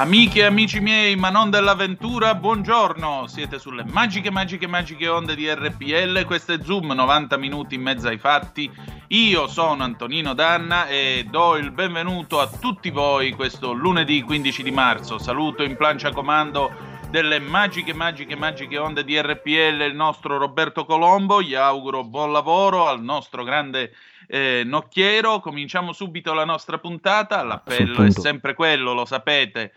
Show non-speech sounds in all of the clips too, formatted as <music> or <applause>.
Amiche e amici miei, ma non dell'avventura, buongiorno! Siete sulle magiche, magiche, magiche onde di RPL. Questo è Zoom, 90 minuti in mezzo ai fatti io sono Antonino Danna e do il benvenuto a tutti voi questo lunedì 15 di marzo. Saluto in plancia comando delle magiche, magiche, magiche onde di RPL il nostro Roberto Colombo. Gli auguro buon lavoro al nostro grande eh, nocchiero. Cominciamo subito la nostra puntata. L'appello è sempre quello, lo sapete.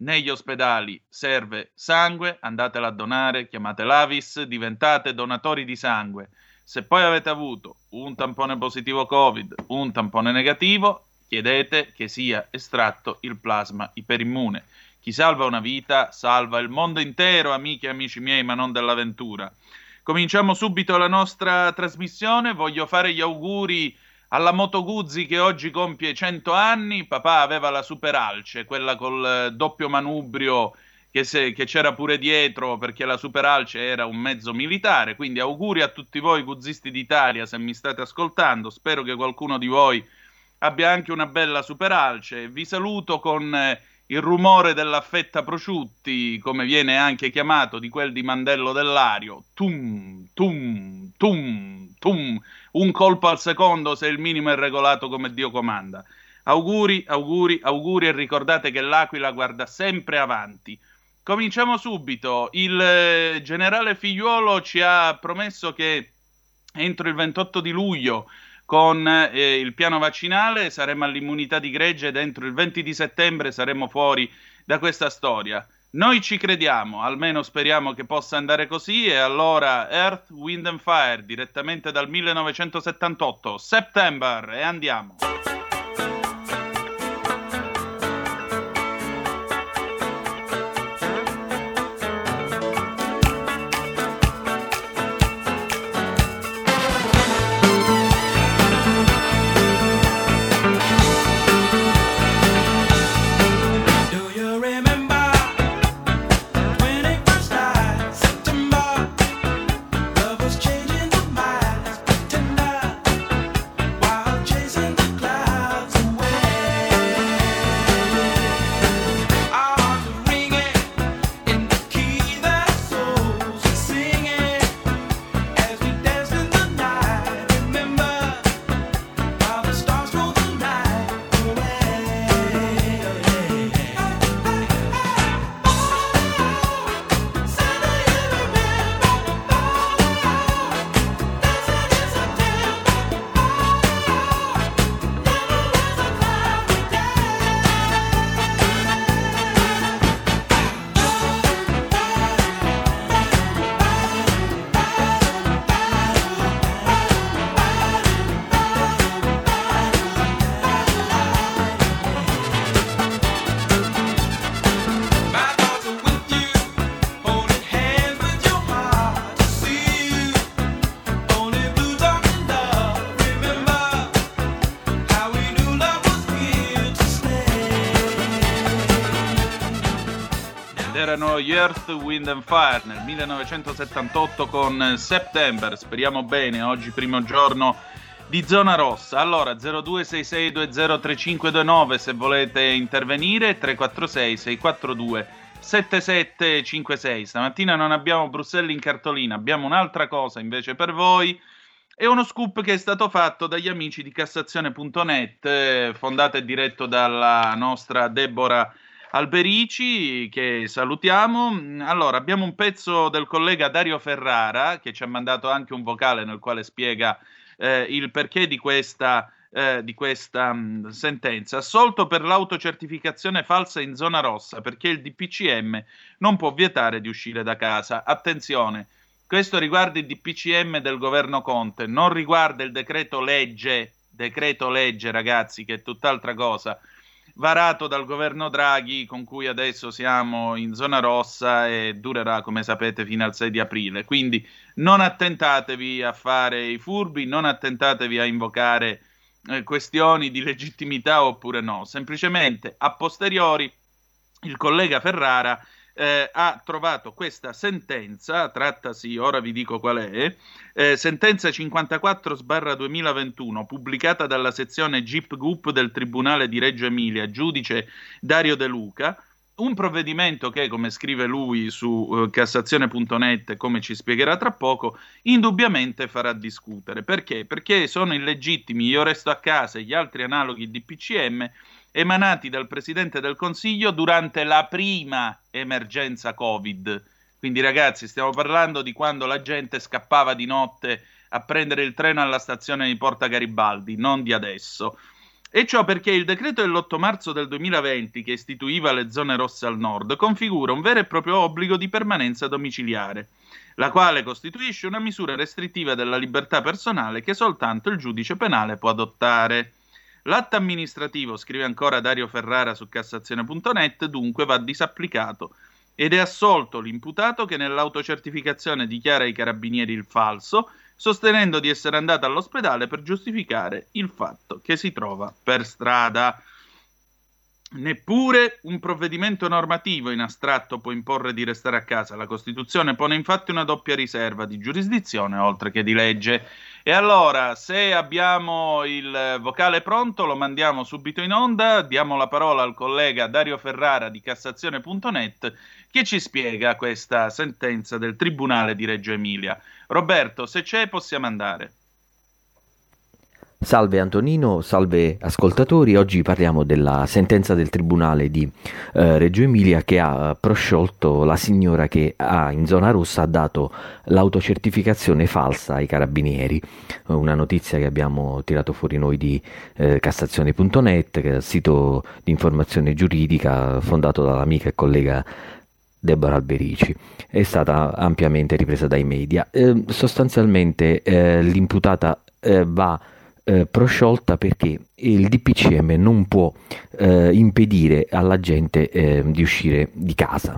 Negli ospedali serve sangue, andatela a donare, chiamate l'Avis, diventate donatori di sangue. Se poi avete avuto un tampone positivo Covid, un tampone negativo, chiedete che sia estratto il plasma iperimmune. Chi salva una vita salva il mondo intero, amiche e amici miei, ma non dell'avventura. Cominciamo subito la nostra trasmissione. Voglio fare gli auguri alla Moto Guzzi che oggi compie 100 anni. Papà aveva la Super Alce, quella col doppio manubrio che, se, che, c'era pure dietro perché la Super Alce era un mezzo militare. Quindi auguri a tutti voi guzzisti d'Italia se mi state ascoltando. Spero che qualcuno di voi abbia anche una bella Super Alce. Vi saluto con eh, il rumore della fetta prosciutti, come viene anche chiamato, di quel di Mandello dell'Ario. Tum, tum, tum, tum. Un colpo al secondo se il minimo è regolato come Dio comanda. Auguri, auguri, auguri e ricordate che l'Aquila guarda sempre avanti. Cominciamo subito. Il eh, generale Figliuolo ci ha promesso che entro il 28 di luglio con eh, il piano vaccinale saremo all'immunità di gregge ed entro il 20 di settembre saremo fuori da questa storia. Noi ci crediamo, almeno speriamo che possa andare così e allora Earth, Wind and Fire direttamente dal 1978, September e andiamo. Erano gli Earth, Wind and Fire nel 1978 con September. Speriamo bene, oggi primo giorno di zona rossa. Allora 0266203529 se volete intervenire, 346 642 7756. Stamattina non abbiamo Bruxelles in cartolina, abbiamo un'altra cosa invece per voi. È uno scoop che è stato fatto dagli amici di Cassazione.net, eh, fondato e diretto dalla nostra Deborah Alberici, che salutiamo. Allora, abbiamo un pezzo del collega Dario Ferrara, che ci ha mandato anche un vocale nel quale spiega eh, il perché di questa eh, di questa mh, mm, sentenza, assolto per l'autocertificazione falsa in zona rossa perché il DPCM non può vietare di uscire da casa. Attenzione, questo riguarda il DPCM del governo Conte, non riguarda il decreto legge, decreto legge ragazzi, che è tutt'altra cosa, varato dal governo Draghi con cui adesso siamo in zona rossa e durerà, come sapete, fino al 6 di aprile. Quindi non attentatevi a fare i furbi, non attentatevi a invocare eh, questioni di legittimità oppure no, semplicemente a posteriori il collega Ferrara eh, ha trovato questa sentenza, trattasi, ora vi dico qual è, eh, sentenza 54-2021, pubblicata dalla sezione GIP GUP del Tribunale di Reggio Emilia, giudice Dario De Luca, un provvedimento che, come scrive lui su uh, cassazione.net, come ci spiegherà tra poco, indubbiamente farà discutere. Perché? Perché sono illegittimi Io resto a casa e gli altri analoghi di PCM emanati dal Presidente del Consiglio durante la prima emergenza Covid. Quindi ragazzi, stiamo parlando di quando la gente scappava di notte a prendere il treno alla stazione di Porta Garibaldi, non di adesso. E ciò perché il decreto dell'8 marzo del 2020, che istituiva le zone rosse al nord, configura un vero e proprio obbligo di permanenza domiciliare, la quale costituisce una misura restrittiva della libertà personale che soltanto il giudice penale può adottare. L'atto amministrativo, scrive ancora Dario Ferrara su Cassazione.net, dunque va disapplicato ed è assolto l'imputato che nell'autocertificazione dichiara ai carabinieri il falso sostenendo di essere andata all'ospedale per giustificare il fatto che si trova per strada. Neppure un provvedimento normativo in astratto può imporre di restare a casa. La Costituzione pone infatti una doppia riserva di giurisdizione oltre che di legge. E allora, se abbiamo il vocale pronto, lo mandiamo subito in onda. Diamo la parola al collega Dario Ferrara di Cassazione.net che ci spiega questa sentenza del Tribunale di Reggio Emilia. Roberto, se c'è, possiamo andare. Salve Antonino, salve ascoltatori. Oggi parliamo della sentenza del Tribunale di eh, Reggio Emilia che ha prosciolto la signora che ha, in zona rossa ha dato l'autocertificazione falsa ai carabinieri. Una notizia che abbiamo tirato fuori noi di eh, Cassazione.net, che è il sito di informazione giuridica fondato dall'amica e collega Deborah Alberici. È stata ampiamente ripresa dai media. Eh, sostanzialmente eh, l'imputata eh, va eh, prosciolta perché il DPCM non può eh, impedire alla gente eh, di uscire di casa,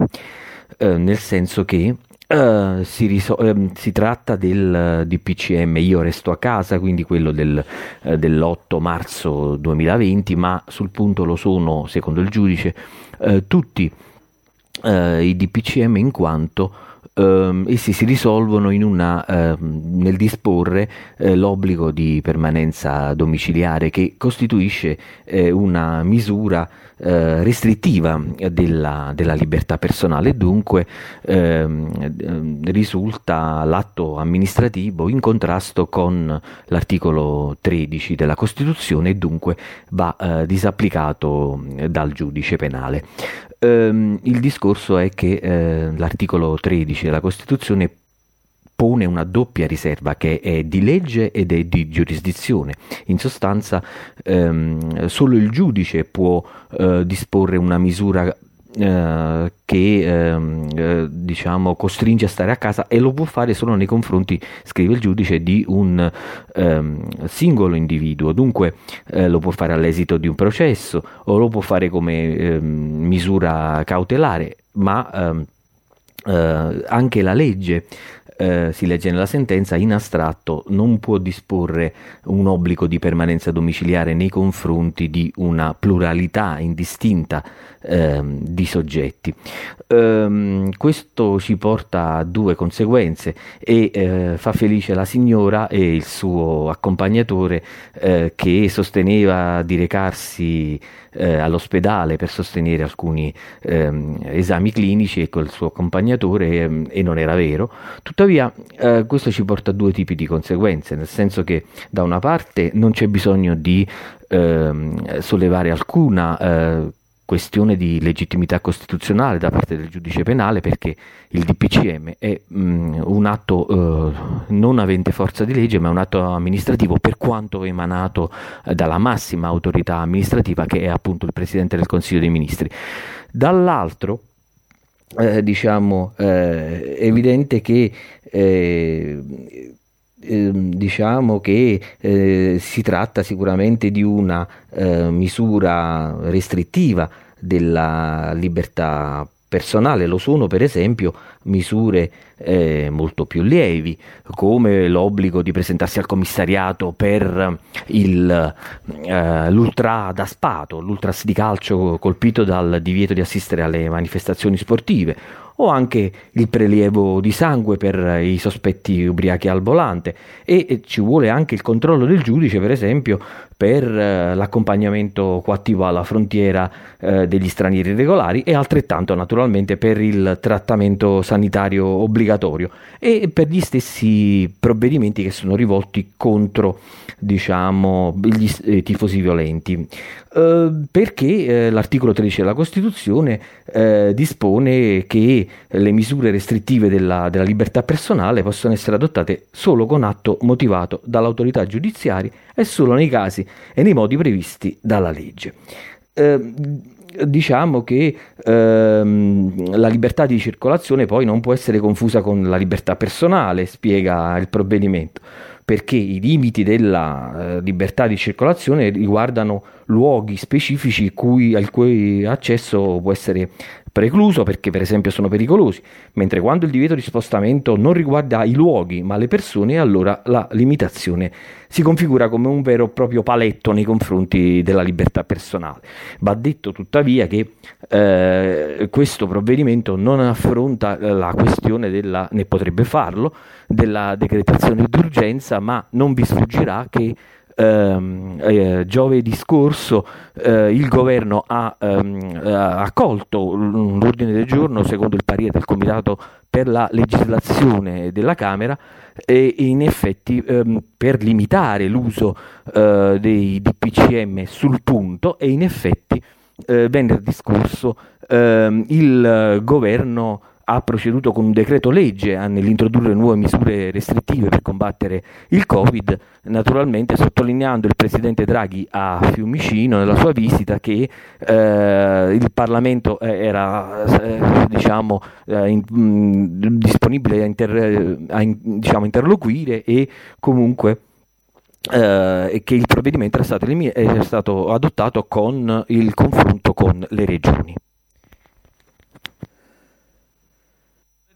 eh, nel senso che Uh, si, risol- uh, si, tratta del DPCM Io resto a casa, quindi quello del, uh, dell'8 marzo 2020, ma sul punto lo sono, secondo il giudice, tutti i DPCM in quanto eh, essi si risolvono una, eh, nel disporre eh, l'obbligo di permanenza domiciliare che costituisce eh, una misura eh, restrittiva della, della, libertà personale e dunque ehm, risulta l'atto amministrativo in contrasto con l'articolo 13 della Costituzione e dunque va eh, disapplicato dal giudice penale. Ehm, il discorso è che eh, l'articolo 13 della Costituzione pone una doppia riserva che è di legge ed è di giurisdizione. In sostanza ehm, solo il giudice può eh, disporre una misura eh, che ehm, eh, diciamo costringe a stare a casa e lo può fare solo nei confronti, scrive il giudice, di un ehm, singolo individuo. Dunque eh, lo può fare all'esito di un processo o lo può fare come ehm, misura cautelare, ma ehm, eh, anche la legge eh, si legge nella sentenza, in astratto non può disporre un obbligo di permanenza domiciliare nei confronti di una pluralità indistinta eh, di soggetti. Ehm, questo ci porta a due conseguenze e eh, fa felice la signora e il suo accompagnatore eh, che sosteneva di recarsi eh, all'ospedale per sostenere alcuni ehm, esami clinici col suo accompagnatore ehm, e non era vero. Tuttavia eh, questo ci porta a due tipi di conseguenze, nel senso che da una parte non c'è bisogno di ehm, sollevare alcuna eh, questione di legittimità costituzionale da parte del giudice penale perché il DPCM è mh, mm, un atto eh, non avente forza di legge ma un atto amministrativo per quanto emanato eh, dalla massima autorità amministrativa che è appunto il Presidente del Consiglio dei Ministri. Dall'altro eh, diciamo eh, evidente che eh, ehm, diciamo che eh, si tratta sicuramente di una eh, misura restrittiva della libertà personale, lo sono per esempio misure eh, molto più lievi, come l'obbligo di presentarsi al commissariato per il, eh, l'ultra da spato, l'ultras di calcio colpito dal divieto di assistere alle manifestazioni sportive, o anche il prelievo di sangue per i sospetti ubriachi al volante. E ci vuole anche il controllo del giudice, per esempio, per eh, l'accompagnamento coattivo alla frontiera eh, degli stranieri irregolari e altrettanto naturalmente per il trattamento sanitario obbligatorio e per gli stessi provvedimenti che sono rivolti contro diciamo, gli eh, tifosi violenti. Eh, perché eh, l'articolo 13 della Costituzione eh, dispone che le misure restrittive della, della libertà personale possono essere adottate solo con atto motivato dall'autorità giudiziaria e solo nei casi e nei modi previsti dalla legge. Eh, diciamo che ehm, la libertà di circolazione poi non può essere confusa con la libertà personale, spiega il provvedimento perché i limiti della eh, libertà di circolazione riguardano luoghi specifici cui, al cui accesso può essere precluso perché per esempio sono pericolosi, mentre quando il divieto di spostamento non riguarda i luoghi ma le persone, allora la limitazione si configura come un vero e proprio paletto nei confronti della libertà personale. Va detto tuttavia che eh, questo provvedimento non affronta la questione della, ne potrebbe farlo, della decretazione d'urgenza, ma non vi sfuggirà che ehm, eh, giovedì scorso eh, il governo ha ehm, accolto l'ordine del giorno secondo il parere del Comitato per la legislazione della Camera e in effetti ehm, per limitare l'uso eh, dei DPCM sul punto e in effetti eh, venerdì scorso ehm, il governo ha proceduto con un decreto legge nell'introdurre nuove misure restrittive per combattere il Covid, naturalmente sottolineando il presidente Draghi a Fiumicino nella sua visita che eh, il Parlamento era eh, diciamo, eh, in, mh, disponibile a, inter, a in, diciamo, interloquire e comunque eh, che il provvedimento era stato, è stato adottato con il confronto con le regioni.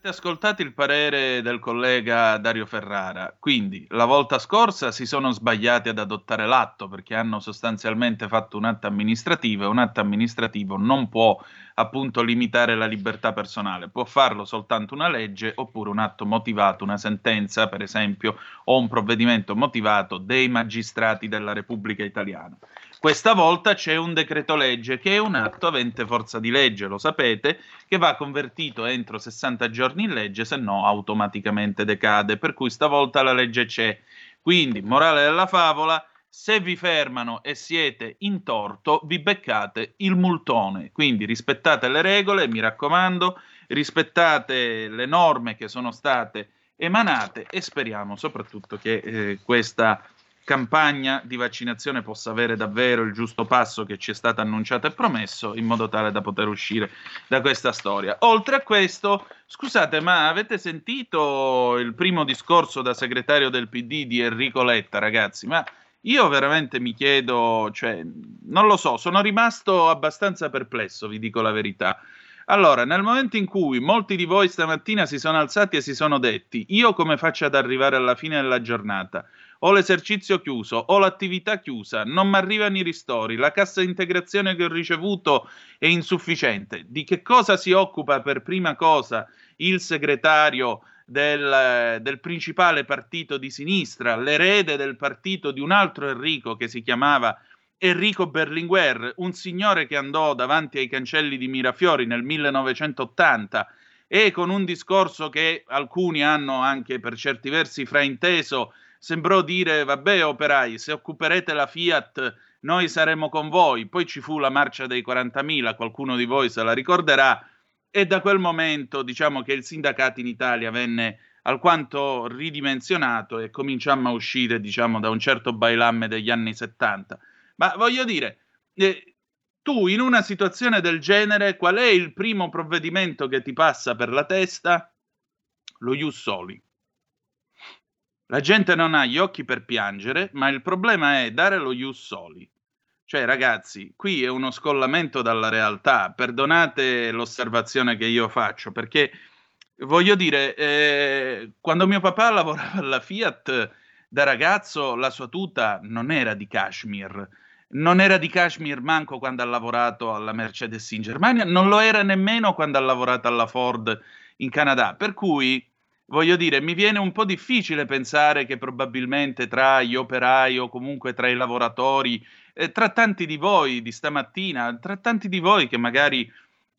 Avete ascoltato il parere del collega Dario Ferrara, quindi la volta scorsa si sono sbagliati ad adottare l'atto perché hanno sostanzialmente fatto un atto amministrativo e un atto amministrativo non può appunto limitare la libertà personale, può farlo soltanto una legge oppure un atto motivato, una sentenza per esempio o un provvedimento motivato dei magistrati della Repubblica Italiana. Questa volta c'è un decreto legge che è un atto avente forza di legge, lo sapete, che va convertito entro 60 giorni in legge, se no automaticamente decade. Per cui stavolta la legge c'è. Quindi, morale della favola, se vi fermano e siete in torto, vi beccate il multone. Quindi rispettate le regole, mi raccomando, rispettate le norme che sono state emanate e speriamo soprattutto che eh, questa campagna di vaccinazione possa avere davvero il giusto passo che ci è stato annunciato e promesso in modo tale da poter uscire da questa storia. Oltre a questo, scusate, ma avete sentito il primo discorso da segretario del PD di Enrico Letta, ragazzi? Ma io veramente mi chiedo, cioè, non lo so, sono rimasto abbastanza perplesso, vi dico la verità. Allora, nel momento in cui molti di voi stamattina si sono alzati e si sono detti, io come faccio ad arrivare alla fine della giornata? Ho l'esercizio chiuso, ho l'attività chiusa, non mi arrivano i ristori, la cassa integrazione che ho ricevuto è insufficiente. Di che cosa si occupa per prima cosa il segretario del, del, principale partito di sinistra, l'erede del partito di un altro Enrico che si chiamava Enrico Berlinguer, un signore che andò davanti ai cancelli di Mirafiori nel 1980 e con un discorso che alcuni hanno anche per certi versi frainteso, sembrò dire vabbè operai, se occuperete la Fiat noi saremo con voi, poi ci fu la marcia dei 40.000, qualcuno di voi se la ricorderà, e da quel momento diciamo che il sindacato in Italia venne alquanto ridimensionato e cominciammo a uscire diciamo da un certo bailamme degli anni 70. Ma voglio dire, eh, tu in una situazione del genere qual è il primo provvedimento che ti passa per la testa? Lo Ius Soli. La gente non ha gli occhi per piangere, ma il problema è dare lo Ius Soli. Cioè, ragazzi, qui è uno scollamento dalla realtà. Perdonate l'osservazione che io faccio, perché voglio dire, eh, quando mio papà lavorava alla Fiat, da ragazzo la sua tuta non era di cashmere. Non era di cashmere manco quando ha lavorato alla Mercedes in Germania, non lo era nemmeno quando ha lavorato alla Ford in Canada. Per cui, voglio dire, mi viene un po' difficile pensare che probabilmente tra gli operai o comunque tra i lavoratori eh, tra tanti di voi di stamattina, tra tanti di voi che magari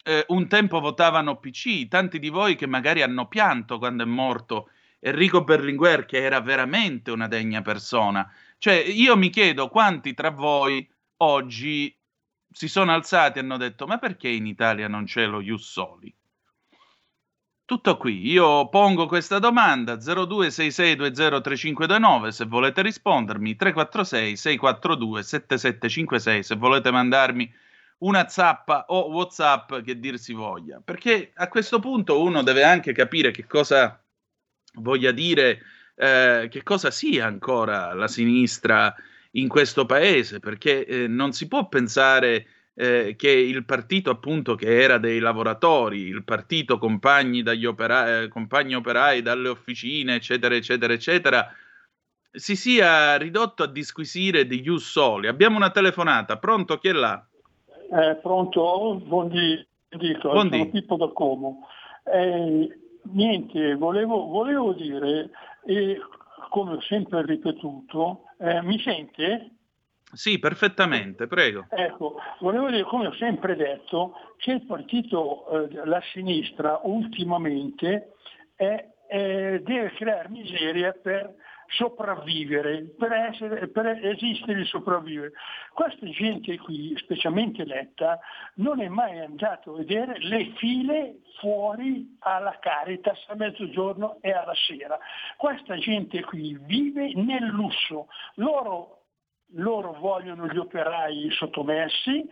eh, un tempo votavano PC, tanti di voi che magari hanno pianto quando è morto Enrico Berlinguer, che era veramente una degna persona. Cioè, io mi chiedo quanti tra voi oggi si sono alzati e hanno detto: Ma perché in Italia non c'è lo Ius Soli? Tutto qui, io pongo questa domanda 0266203529 se volete rispondermi, 346 642 7756 se volete mandarmi una zappa o Whatsapp che dir si voglia, perché a questo punto uno deve anche capire che cosa voglia dire, eh, che cosa sia ancora la sinistra in questo paese, perché eh, non si può pensare eh, che il partito appunto che era dei lavoratori, il partito compagni, dagli operai, eh, compagni operai dalle officine, eccetera, eccetera, eccetera, si sia ridotto a disquisire di ius soli. Abbiamo una telefonata, pronto? Chi è là? Eh, pronto? Buondì, dico, Buondì. sono Pippo da Como. Eh, niente, volevo, volevo dire, e come ho sempre ripetuto, eh, mi sente? Sì, perfettamente, prego. Ecco, volevo dire, come ho sempre detto, che il partito, eh, la sinistra, ultimamente è, è, deve creare miseria per sopravvivere, per, essere, per esistere e sopravvivere. Questa gente qui, specialmente Letta, non è mai andato a vedere le file fuori alla Caritas a mezzogiorno e alla sera. Questa gente qui vive nel lusso. Loro loro vogliono gli operai sottomessi,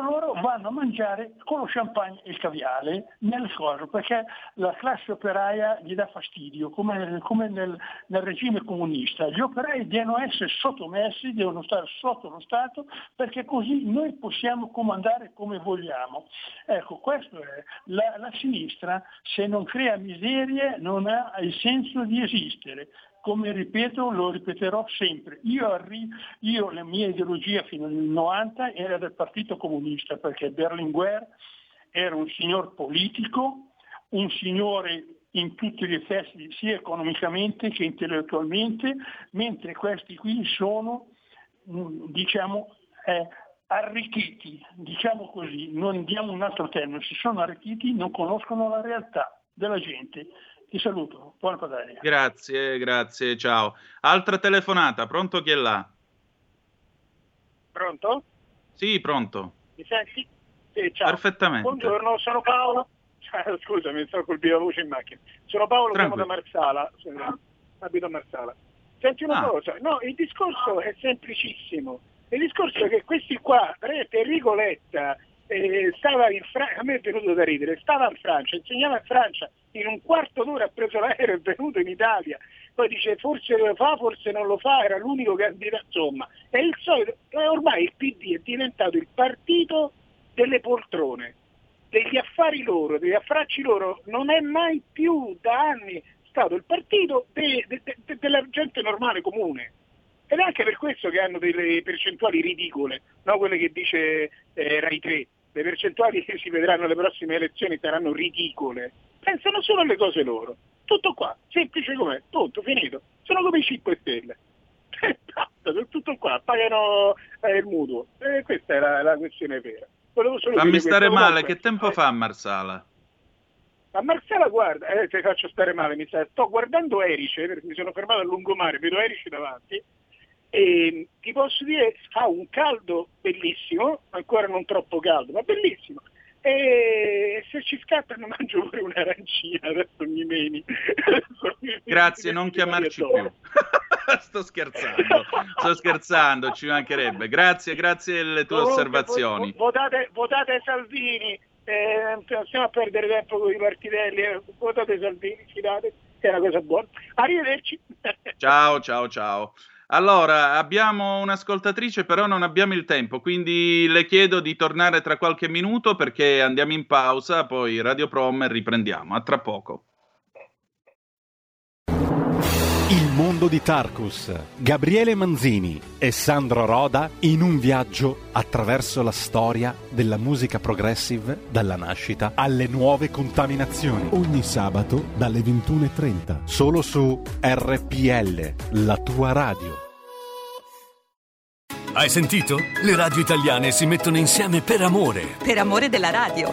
loro vanno a mangiare con lo champagne e il caviale nel coso, perché la classe operaia gli dà fastidio, come, come nel, nel, regime comunista. Gli operai devono essere sottomessi, devono stare sotto lo Stato, perché così noi possiamo comandare come vogliamo. Ecco, questo è. La, la sinistra, se non crea miserie, non ha il senso di esistere come ripeto, lo ripeterò sempre. Io, arri- io, la mia ideologia fino al 90 era del Partito Comunista perché Berlinguer era un signor politico, un signore in tutti gli effetti sia economicamente che intellettualmente, mentre questi qui sono, mm, diciamo, eh, arricchiti, diciamo così, non diamo un altro termine, si sono arricchiti, non conoscono la realtà della gente ti saluto, buona padania. Grazie, grazie, ciao. Altra telefonata, pronto chi è là? Pronto? Sì, pronto. Mi senti? Sì, ciao. Perfettamente. Buongiorno, sono Paolo. <laughs> Scusami, sto col voce in macchina. Sono Paolo, chiamo da Marsala. Abito a Marsala. Senti una ah. cosa, no, il discorso è semplicissimo. Il discorso è che questi qua, Enrico Letta, eh, stava in Francia, a me è venuto da ridere, stava in Francia, insegnava in Francia, in un quarto d'ora ha preso l'aereo e è venuto in Italia, poi dice forse lo fa, forse non lo fa, era l'unico candidato, insomma, è il solito, ormai il PD è diventato il partito delle poltrone. degli affari loro, degli affracci loro, non è mai più da anni stato il partito de, de, de, della gente normale, comune. Ed è anche per questo che hanno delle percentuali ridicole, no? quelle che dice eh, Rai 3. Le percentuali che si vedranno alle prossime elezioni saranno ridicole. Pensano solo alle cose loro. Tutto qua, semplice com'è, tutto, finito. Sono come i 5 Stelle. <laughs> tutto qua, pagano eh, il mutuo. E questa è la, la questione vera. Fammi stare male, che tempo eh, fa a Marsala? A Marsala, guarda, eh, ti faccio stare male, mi sa, sto guardando Erice, perché mi sono fermato a lungomare, vedo Erice davanti, e ti posso dire, fa un caldo bellissimo, ancora non troppo caldo, ma bellissimo. E se ci scatta ne mangio pure un'arancina, adesso mi meni. <laughs> Grazie, non chiamarci più. <laughs> sto scherzando, sto scherzando, ci mancherebbe. Grazie, grazie delle tue Comunque, osservazioni. Votate, votate Salvini, eh, stiamo a perdere tempo con i partidelli, eh, votate Salvini, fidate, è una cosa buona. Arrivederci. ciao, ciao, ciao. Allora, abbiamo un'ascoltatrice, però non abbiamo il tempo, quindi le chiedo di tornare tra qualche minuto perché andiamo in pausa, poi Radio Prom e riprendiamo. A tra poco. Il mondo di Tarkus, Gabriele Manzini e Sandro Roda in un viaggio attraverso la storia della musica progressive dalla nascita alle nuove contaminazioni. Ogni sabato dalle 21.30, solo su RPL, la tua radio. Hai sentito? Le radio italiane si mettono insieme per amore. Per amore della radio.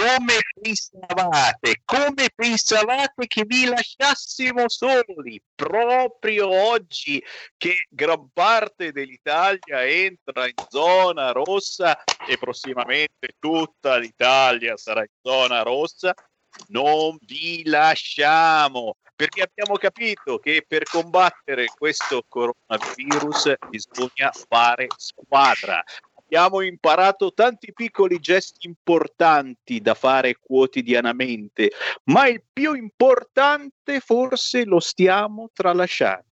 Come pensavate? Come pensavate che vi lasciassimo soli proprio oggi che gran parte dell'Italia entra in zona rossa e prossimamente tutta l'Italia sarà in zona rossa? non vi lasciamo perché abbiamo capito che per combattere questo coronavirus bisogna fare squadra. Abbiamo imparato tanti piccoli gesti importanti da fare quotidianamente, ma il più importante forse lo stiamo tralasciando.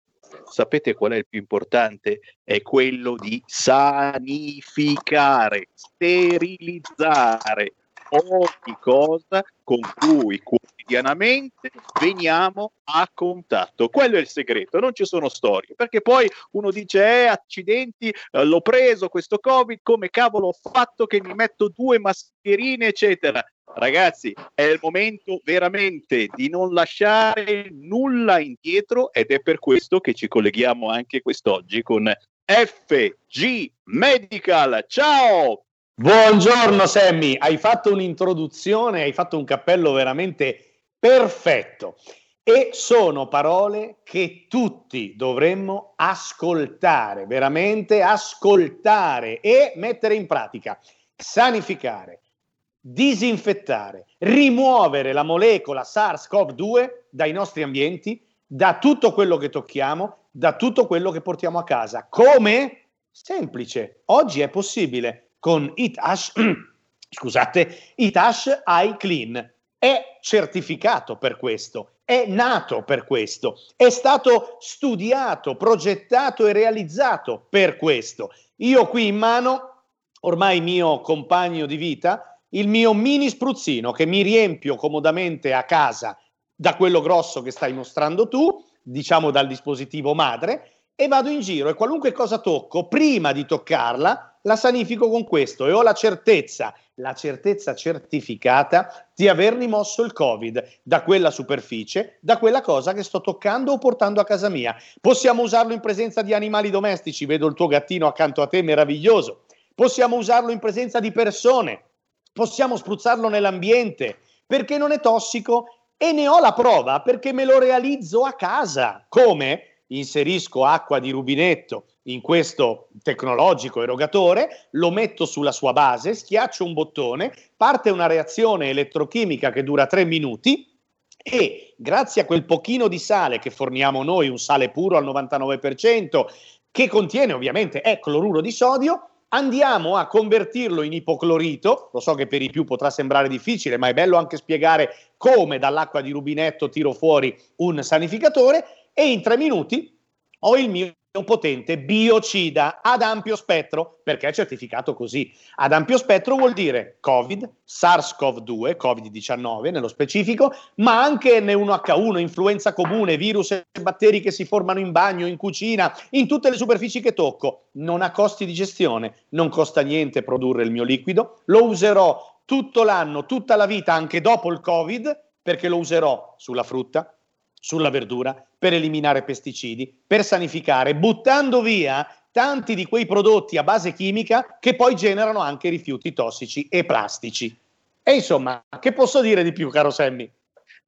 Sapete qual è il più importante? È quello di sanificare, sterilizzare ogni cosa con cui quotidianamente veniamo a contatto. Quello è il segreto, non ci sono storie, perché poi uno dice, eh, accidenti, eh, l'ho preso questo Covid, come cavolo ho fatto che mi metto due mascherine, eccetera. Ragazzi, è il momento veramente di non lasciare nulla indietro ed è per questo che ci colleghiamo anche quest'oggi con FG Medical. Ciao! Buongiorno Sammy, hai fatto un'introduzione, hai fatto un cappello veramente perfetto e sono parole che tutti dovremmo ascoltare, veramente ascoltare e mettere in pratica, sanificare, disinfettare, rimuovere la molecola SARS-CoV-2 dai nostri ambienti, da tutto quello che tocchiamo, da tutto quello che portiamo a casa. Come? Semplice, oggi è possibile con Itash, <clears throat> scusate, Itash iClean. È certificato per questo, è nato per questo, è stato studiato, progettato e realizzato per questo. Io qui in mano, ormai mio compagno di vita, il mio mini spruzzino che mi riempio comodamente a casa da quello grosso che stai mostrando tu, diciamo dal dispositivo madre, e vado in giro e qualunque cosa tocco, prima di toccarla, la sanifico con questo e ho la certezza, la certezza certificata di aver rimosso il Covid da quella superficie, da quella cosa che sto toccando o portando a casa mia. Possiamo usarlo in presenza di animali domestici, vedo il tuo gattino accanto a te, meraviglioso. Possiamo usarlo in presenza di persone, possiamo spruzzarlo nell'ambiente perché non è tossico e ne ho la prova perché me lo realizzo a casa. Come? Inserisco acqua di rubinetto in questo tecnologico erogatore, lo metto sulla sua base, schiaccio un bottone, parte una reazione elettrochimica che dura tre minuti e grazie a quel pochino di sale che forniamo noi, un sale puro al 99%, che contiene ovviamente è cloruro di sodio, andiamo a convertirlo in ipoclorito, lo so che per i più potrà sembrare difficile, ma è bello anche spiegare come dall'acqua di rubinetto tiro fuori un sanificatore. E in tre minuti ho il mio un potente biocida ad ampio spettro, perché è certificato così. Ad ampio spettro vuol dire Covid, SARS-CoV-2, Covid-19 nello specifico, ma anche N1H1, influenza comune, virus e batteri che si formano in bagno, in cucina, in tutte le superfici che tocco. Non ha costi di gestione, non costa niente produrre il mio liquido, lo userò tutto l'anno, tutta la vita, anche dopo il Covid, perché lo userò sulla frutta, sulla verdura per eliminare pesticidi, per sanificare, buttando via tanti di quei prodotti a base chimica che poi generano anche rifiuti tossici e plastici. E insomma, che posso dire di più, caro Sammy?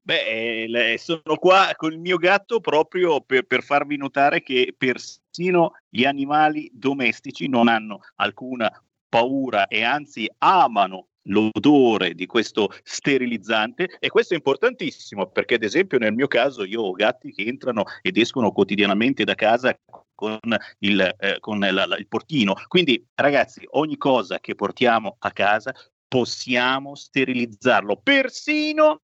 Beh, eh, sono qua con il mio gatto proprio per, per, farvi notare che persino gli animali domestici non hanno alcuna paura e anzi amano l'odore di questo sterilizzante e questo è importantissimo perché ad esempio nel mio caso io ho gatti che entrano ed escono quotidianamente da casa con, il, eh, con la, la, il portino quindi ragazzi ogni cosa che portiamo a casa possiamo sterilizzarlo persino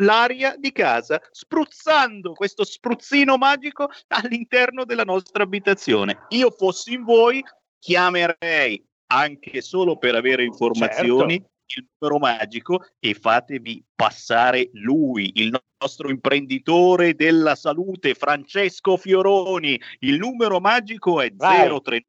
l'aria di casa, spruzzando questo spruzzino magico all'interno della nostra abitazione. Io fossi in voi, chiamerei anche solo per avere informazioni certo il numero magico e fatevi passare lui, il nostro imprenditore della salute, Francesco Fioroni. Il numero magico è Vai. 039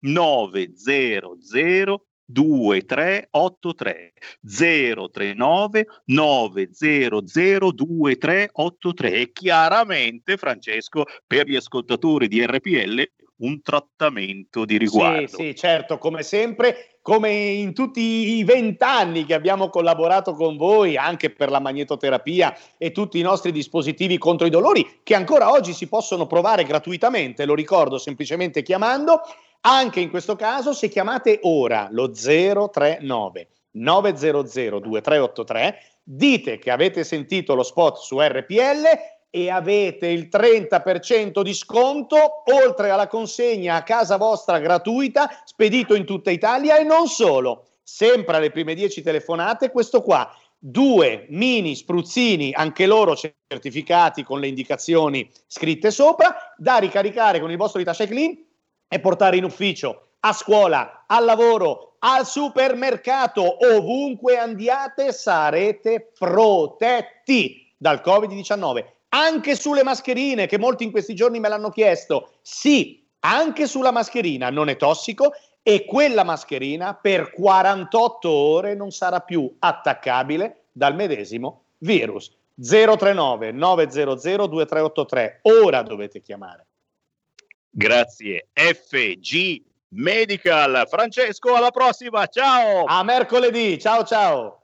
900 2383 039 900 2383 e chiaramente Francesco per gli ascoltatori di RPL un trattamento di riguardo. Sì, sì, certo, come sempre, come in tutti i vent'anni che abbiamo collaborato con voi, anche per la magnetoterapia e tutti i nostri dispositivi contro i dolori, che ancora oggi si possono provare gratuitamente, lo ricordo semplicemente chiamando, anche in questo caso se chiamate ora lo 039 900 2383, dite che avete sentito lo spot su RPL e avete il 30% di sconto oltre alla consegna a casa vostra gratuita spedito in tutta Italia e non solo. Sempre alle prime 10 telefonate, questo qua, due mini spruzzini, anche loro certificati con le indicazioni scritte sopra, da ricaricare con il vostro Itache Clean e portare in ufficio, a scuola, al lavoro, al supermercato, ovunque andiate sarete protetti dal Covid-19 anche sulle mascherine, che molti in questi giorni me l'hanno chiesto. Sì, anche sulla mascherina non è tossico e quella mascherina per 48 ore non sarà più attaccabile dal medesimo virus. 039 900 2383. Ora dovete chiamare. Grazie. FG Medical. Francesco, alla prossima. Ciao. A mercoledì. Ciao ciao.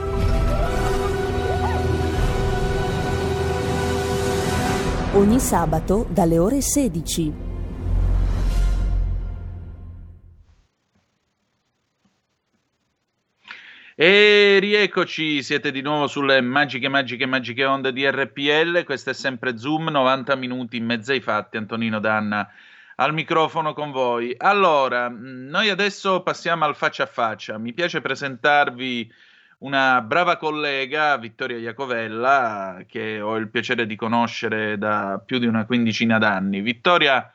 ogni sabato dalle ore 16. E rieccoci, siete di nuovo sulle magiche, magiche, magiche onde di RPL. Questo è sempre Zoom, 90 minuti in mezzo ai fatti. Antonino Danna al microfono con voi. Allora, noi adesso passiamo al faccia a faccia. Mi piace presentarvi una brava collega, Vittoria Iacovella, che ho il piacere di conoscere da più di una quindicina d'anni. Vittoria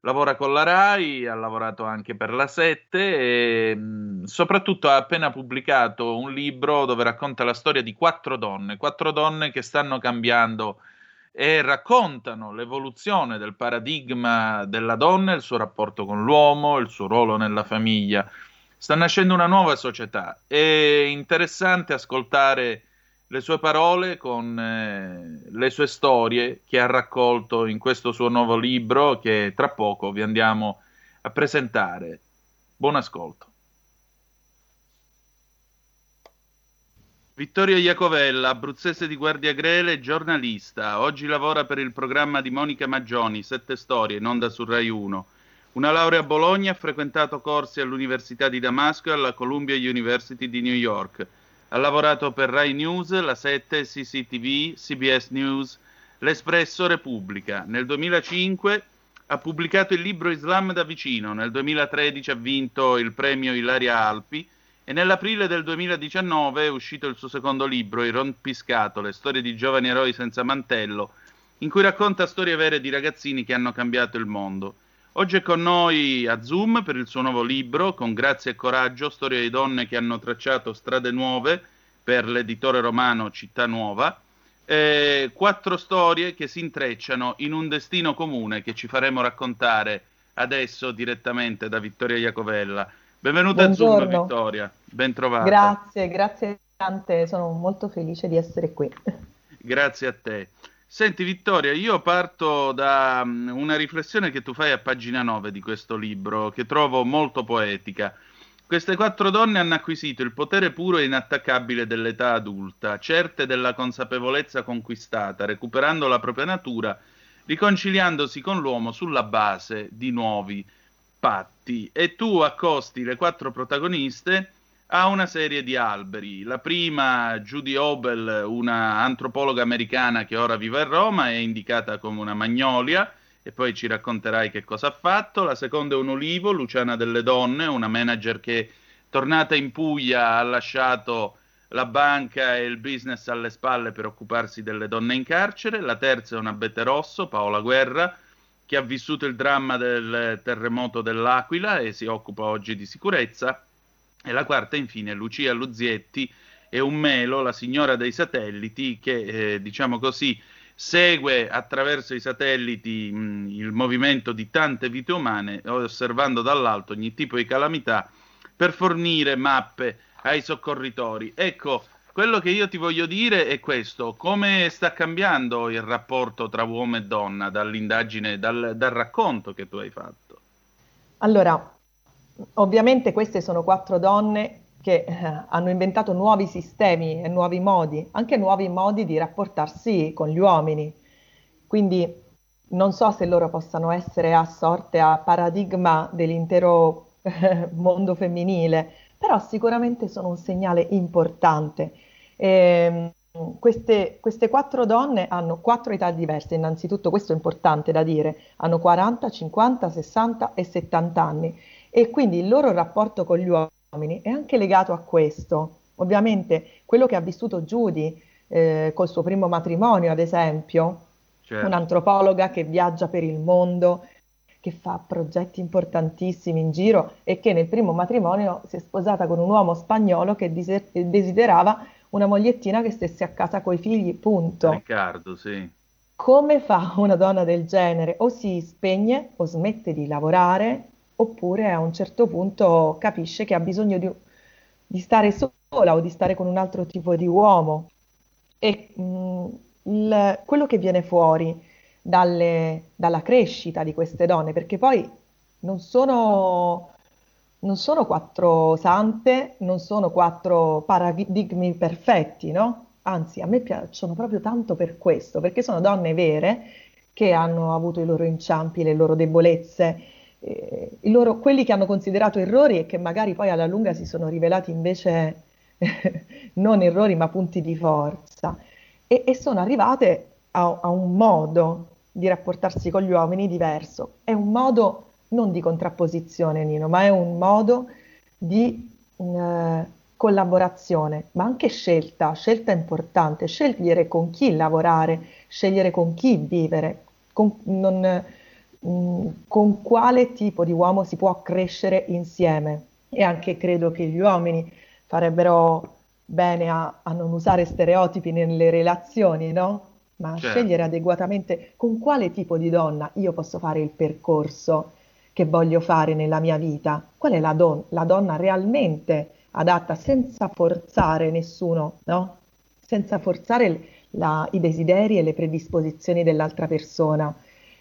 lavora con la RAI, ha lavorato anche per la 7 e soprattutto ha appena pubblicato un libro dove racconta la storia di quattro donne, quattro donne che stanno cambiando e raccontano l'evoluzione del paradigma della donna, il suo rapporto con l'uomo, il suo ruolo nella famiglia. Sta nascendo una nuova società. È interessante ascoltare le sue parole con eh, le sue storie che ha raccolto in questo suo nuovo libro che tra poco vi andiamo a presentare. Buon ascolto. Vittorio Iacovella, abruzzese di Guardia Grele, giornalista. Oggi lavora per il programma di Monica Maggioni, Sette Storie, in onda su Rai 1. Una laurea a Bologna, ha frequentato corsi all'Università di Damasco e alla Columbia University di New York ha lavorato per Rai News, La 7, CCTV, CBS News, L'Espresso Repubblica. Nel 2005 ha pubblicato il libro Islam da vicino, nel 2013 ha vinto il premio Ilaria Alpi e nell'aprile del 2019 è uscito il suo secondo libro, Il rompiscatole, storie di giovani eroi senza mantello, in cui racconta storie vere di ragazzini che hanno cambiato il mondo. Oggi è con noi a Zoom per il suo nuovo libro, Con grazia e coraggio, storie di donne che hanno tracciato strade nuove per l'editore romano Città Nuova. Eh, quattro storie che si intrecciano in un destino comune che ci faremo raccontare adesso direttamente da Vittoria Iacovella. Benvenuta Buongiorno. a Zoom, Vittoria. Ben trovata. Grazie, grazie tante, sono molto felice di essere qui. Grazie a te. Senti Vittoria, io parto da mm, una riflessione che tu fai a pagina 9 di questo libro, che trovo molto poetica. Queste quattro donne hanno acquisito il potere puro e inattaccabile dell'età adulta, certe della consapevolezza conquistata, recuperando la propria natura, riconciliandosi con l'uomo sulla base di nuovi patti. E tu accosti le quattro protagoniste ha una serie di alberi. La prima, Judy Obel, una antropologa americana che ora vive a Roma, è indicata come una magnolia e poi ci racconterai che cosa ha fatto. La seconda è un olivo, Luciana delle Donne, una manager che tornata in Puglia ha lasciato la banca e il business alle spalle per occuparsi delle donne in carcere. La terza è un abete rosso, Paola Guerra, che ha vissuto il dramma del terremoto dell'Aquila e si occupa oggi di sicurezza. E la quarta, infine, Lucia Luzietti è un melo, la signora dei satelliti, che eh, diciamo così segue attraverso i satelliti mh, il movimento di tante vite umane, osservando dall'alto ogni tipo di calamità per fornire mappe ai soccorritori. Ecco, quello che io ti voglio dire è questo: come sta cambiando il rapporto tra uomo e donna dall'indagine, dal, dal racconto che tu hai fatto? Allora, Ovviamente queste sono quattro donne che eh, hanno inventato nuovi sistemi e nuovi modi, anche nuovi modi di rapportarsi con gli uomini. Quindi non so se loro possano essere assorte a paradigma dell'intero eh, mondo femminile, però sicuramente sono un segnale importante. E, ehm, queste, queste, quattro donne hanno quattro età diverse, innanzitutto questo è importante da dire, hanno 40, 50, 60 e 70 anni e quindi il loro rapporto con gli uomini è anche legato a questo. Ovviamente quello che ha vissuto Judy eh, col suo primo matrimonio, ad esempio, certo. un'antropologa che viaggia per il mondo, che fa progetti importantissimi in giro e che nel primo matrimonio si è sposata con un uomo spagnolo che desiderava una mogliettina che stesse a casa coi figli, punto. Riccardo, sì. Come fa una donna del genere? O si spegne o smette di lavorare oppure a un certo punto capisce che ha bisogno di, di stare sola o di stare con un altro tipo di uomo. E mh, mm, il, quello che viene fuori dalle, dalla crescita di queste donne, perché poi non sono, non sono quattro sante, non sono quattro paradigmi perfetti, no? Anzi, a me piacciono proprio tanto per questo, perché sono donne vere che hanno avuto i loro inciampi, le loro debolezze, eh, loro, quelli che hanno considerato errori e che magari poi alla lunga si sono rivelati invece <laughs> non errori ma punti di forza, e, e sono arrivate a, a, un modo di rapportarsi con gli uomini diverso. È un modo non di contrapposizione, Nino, ma è un modo di eh, collaborazione, ma anche scelta, scelta importante, scegliere con chi lavorare, scegliere con chi vivere, con, non, mh, mm, con quale tipo di uomo si può crescere insieme. E anche credo che gli uomini farebbero bene a, a non usare stereotipi nelle relazioni, no? Ma certo. scegliere adeguatamente con quale tipo di donna io posso fare il percorso che voglio fare nella mia vita, qual è la, don- la donna realmente adatta senza forzare nessuno, no? senza forzare la, i desideri e le predisposizioni dell'altra persona.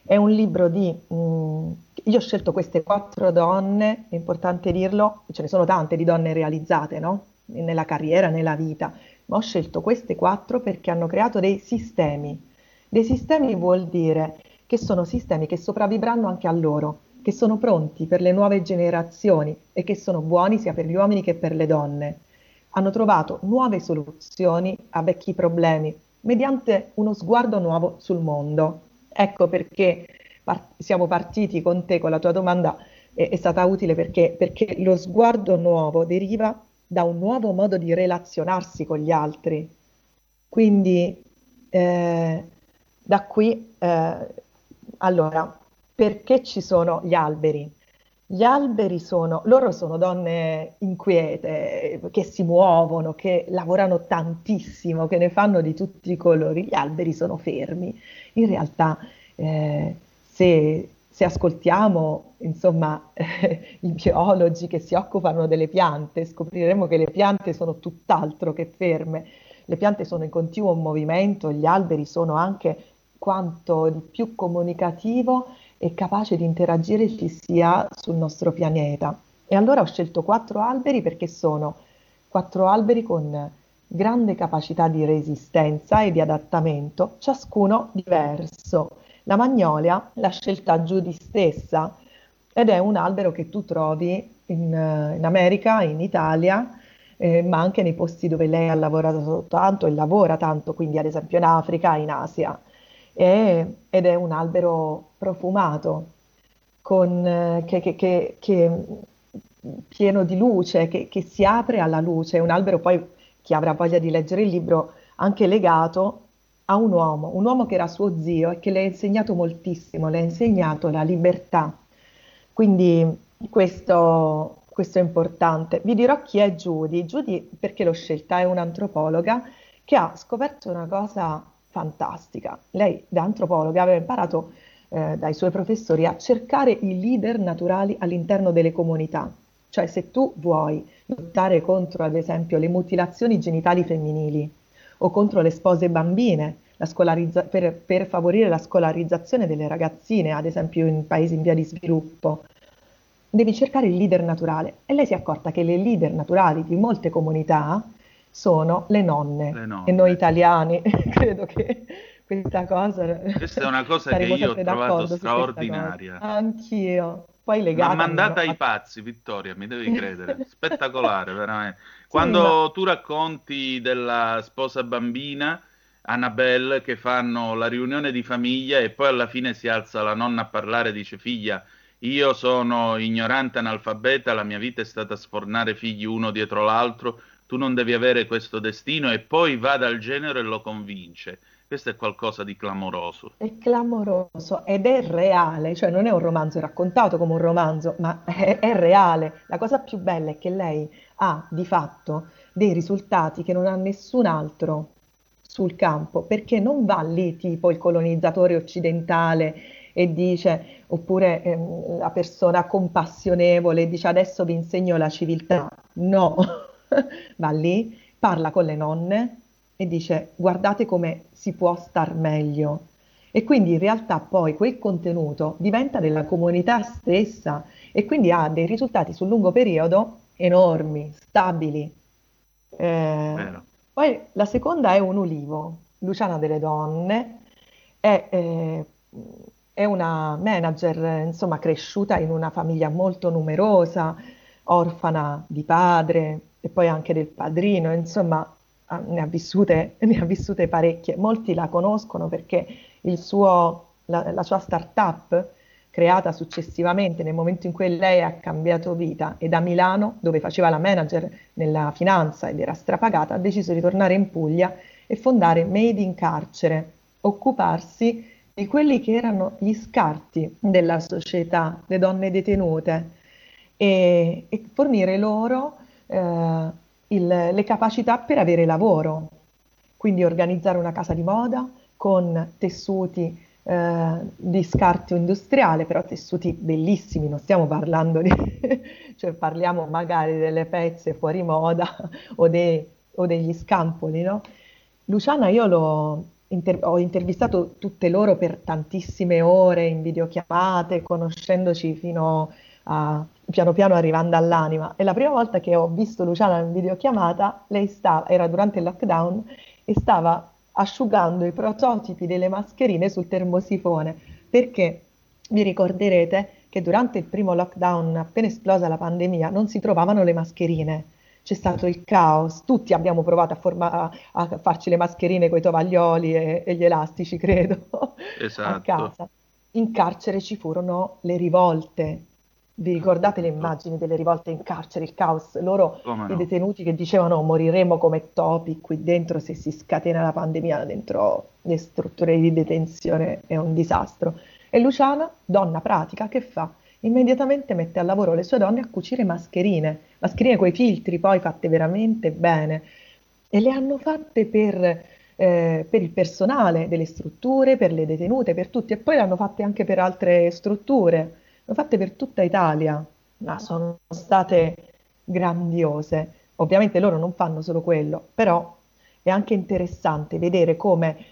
È un libro di... Mh, mm, io ho scelto queste quattro donne, è importante dirlo, ce ne sono tante di donne realizzate, no? Nella carriera, nella vita, ma ho scelto queste quattro perché hanno creato dei sistemi. Dei sistemi vuol dire che sono sistemi che sopravvivranno anche a loro, che sono pronti per le nuove generazioni e che sono buoni sia per gli uomini che per le donne. Hanno trovato nuove soluzioni a vecchi problemi mediante uno sguardo nuovo sul mondo. Ecco perché par- siamo partiti con te, con la tua domanda, è, è stata utile perché, perché lo sguardo nuovo deriva da un nuovo modo di relazionarsi con gli altri. Quindi eh, da qui, eh, allora, perché ci sono gli alberi? Gli alberi sono, loro sono donne inquiete, che si muovono, che lavorano tantissimo, che ne fanno di tutti i colori. Gli alberi sono fermi. In realtà, eh, se, se, ascoltiamo, insomma, eh, <laughs> i biologi che si occupano delle piante, scopriremo che le piante sono tutt'altro che ferme. Le piante sono in continuo movimento, gli alberi sono anche quanto di più comunicativo e capace di interagire ci sia sul nostro pianeta. E allora ho scelto quattro alberi perché sono quattro alberi con grande capacità di resistenza e di adattamento, ciascuno diverso. La magnolia l'ha scelta Judy stessa ed è un albero che tu trovi in, in America, in Italia, eh, ma anche nei posti dove lei ha lavorato tanto e lavora tanto, quindi ad esempio in Africa, in Asia e, ed è un albero profumato, con, eh, che, che, che, che, pieno di luce, che, si apre alla luce. È un albero poi, chi avrà voglia di leggere il libro, anche legato a un uomo, un uomo che era suo zio e che le ha insegnato moltissimo, le ha insegnato la libertà. Quindi questo, questo è importante. Vi dirò chi è Judy. Judy, perché l'ho scelta, è un'antropologa che ha scoperto una cosa fantastica. Lei, da antropologa, aveva imparato eh, dai suoi professori a cercare i leader naturali all'interno delle comunità. Cioè, se tu vuoi lottare contro, ad esempio, le mutilazioni genitali femminili o contro le spose bambine, per, per favorire la scolarizzazione delle ragazzine, ad esempio in paesi in via di sviluppo, devi cercare il leader naturale. E lei si è accorta che le leader naturali di molte comunità sono le nonne. Le nonne. E noi italiani <laughs> credo che questa cosa... Questa è una cosa che io ho trovato straordinaria. Anch'io. Poi legata... Ma mandata ai pazzi, Vittoria, mi devi credere. <laughs> Spettacolare, veramente. Quando sì, tu racconti della sposa bambina... Annabelle che fanno la riunione di famiglia e poi alla fine si alza la nonna a parlare e dice figlia io sono ignorante analfabeta, la mia vita è stata sfornare figli uno dietro l'altro, tu non devi avere questo destino e poi va dal genero e lo convince. Questo è qualcosa di clamoroso. È clamoroso ed è reale, cioè non è un romanzo raccontato come un romanzo, ma è, è reale. La cosa più bella è che lei ha di fatto dei risultati che non ha nessun altro sul campo, perché non va lì tipo il colonizzatore occidentale e dice, oppure ehm, la persona compassionevole dice adesso vi insegno la civiltà. No, <laughs> va lì, parla con le nonne e dice guardate come si può star meglio. E quindi in realtà poi quel contenuto diventa della comunità stessa e quindi ha dei risultati sul lungo periodo enormi, stabili. Eh, poi la seconda è un ulivo, Luciana delle Donne, è, eh, è una manager insomma cresciuta in una famiglia molto numerosa, orfana di padre, e poi anche del padrino, insomma ne ha vissute, <laughs> ne ha vissute parecchie. Molti la conoscono perché suo, la, la sua start-up creata successivamente nel momento in cui lei ha cambiato vita e da Milano, dove faceva la manager nella finanza ed era strapagata, ha deciso di tornare in Puglia e fondare Made in Carcere, occuparsi di quelli che erano gli scarti della società, le donne detenute, e, e fornire loro eh, il, le capacità per avere lavoro. Quindi organizzare una casa di moda con tessuti eh, di scarto industriale, però tessuti bellissimi, non stiamo parlando di, <laughs> cioè parliamo magari delle pezze fuori moda o, de, o degli scampoli, no? Luciana io l'ho inter- ho intervistato tutte loro per tantissime ore in videochiamate, conoscendoci fino a piano piano arrivando all'anima. E la prima volta che ho visto Luciana in videochiamata, lei stava, era durante il lockdown e stava asciugando i prototipi delle mascherine sul termosifone, perché vi ricorderete che durante il primo lockdown, appena esplosa la pandemia, non si trovavano le mascherine. C'è stato il caos, tutti abbiamo provato a, forma- a farci le mascherine con i tovaglioli e, e gli elastici, <laughs> credo, esatto. a casa. In carcere ci furono le rivolte, vi ricordate le immagini delle rivolte in carcere, il caos? Loro, Come i detenuti che dicevano moriremo come topi qui dentro se si scatena la pandemia dentro le strutture di detenzione, è un disastro. E Luciana, donna pratica, che fa? Immediatamente mette a lavoro le sue donne a cucire mascherine, mascherine con i filtri poi fatte veramente bene. E le hanno fatte per, eh, per il personale delle strutture, per le detenute, per tutti, e poi le hanno fatte anche per altre strutture fatte per tutta Italia, ma sono state grandiose. Ovviamente loro non fanno solo quello, però è anche interessante vedere come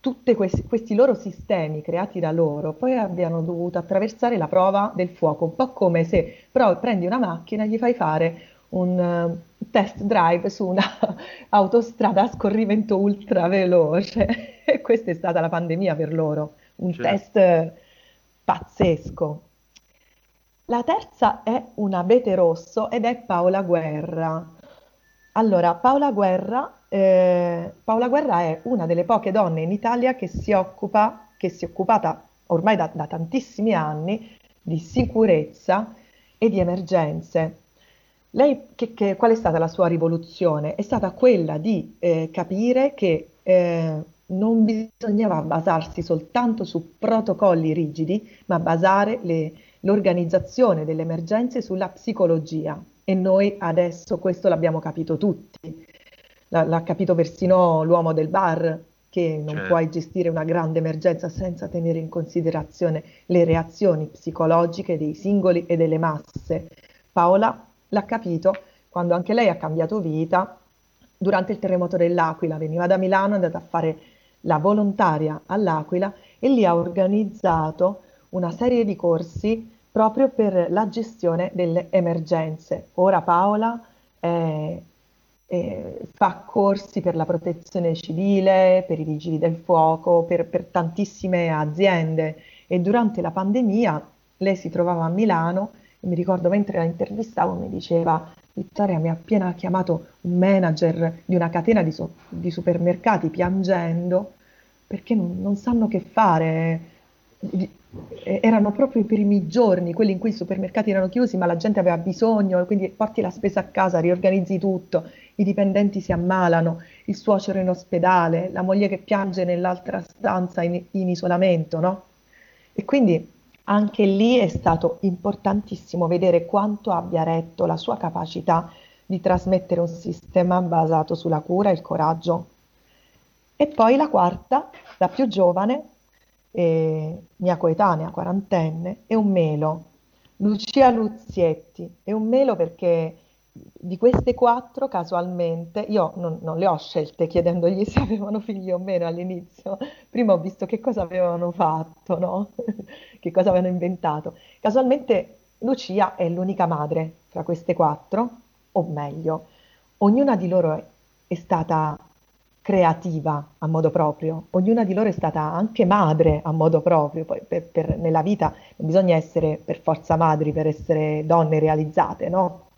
tutti questi, questi, loro sistemi creati da loro poi abbiano dovuto attraversare la prova del fuoco, un po' come se però prendi una macchina e gli fai fare un uh, test drive su una <laughs> autostrada a scorrimento ultra veloce. <laughs> e questa è stata la pandemia per loro, un certo. test pazzesco. La terza è un abete rosso ed è Paola Guerra. Allora, Paola Guerra, eh, Paola Guerra è una delle poche donne in Italia che si occupa, che si è occupata ormai da, da tantissimi anni di sicurezza e di emergenze. Lei, che, che, qual è stata la sua rivoluzione? È stata quella di eh, capire che eh, non bisognava basarsi soltanto su protocolli rigidi, ma basare le, l'organizzazione delle emergenze sulla psicologia. E noi adesso questo l'abbiamo capito tutti. L- l'ha capito persino l'uomo del bar, che non certo. puoi gestire una grande emergenza senza tenere in considerazione le reazioni psicologiche dei singoli e delle masse. Paola l'ha capito quando anche lei ha cambiato vita durante il terremoto dell'Aquila, veniva da Milano, è andata a fare la volontaria all'Aquila e lì ha organizzato una serie di corsi proprio per la gestione delle emergenze. Ora Paola eh, eh, fa corsi per la protezione civile, per i vigili del fuoco, per, per tantissime aziende e durante la pandemia lei si trovava a Milano e mi ricordo mentre la intervistavo mi diceva Vittoria mi ha appena chiamato un manager di una catena di, so- di supermercati piangendo perché non, non, sanno che fare. Erano proprio i primi giorni, quelli in cui i supermercati erano chiusi, ma la gente aveva bisogno, quindi porti la spesa a casa, riorganizzi tutto, i dipendenti si ammalano, il suocero in ospedale, la moglie che piange nell'altra stanza in, in isolamento, no? E quindi anche lì è stato importantissimo vedere quanto abbia retto la sua capacità di trasmettere un sistema basato sulla cura e il coraggio. E poi la quarta, la più giovane, eh, mia coetanea, quarantenne, è un melo, Lucia Luzietti. È un melo perché di queste quattro, casualmente, io non, non, le ho scelte chiedendogli se avevano figli o meno all'inizio, prima ho visto che cosa avevano fatto, no? <laughs> che cosa avevano inventato. Casualmente Lucia è l'unica madre tra queste quattro, o meglio, ognuna di loro è, è stata creativa a modo proprio, ognuna di loro è stata anche madre a modo proprio, poi per, per, nella vita non bisogna essere per forza madri per essere donne realizzate, no?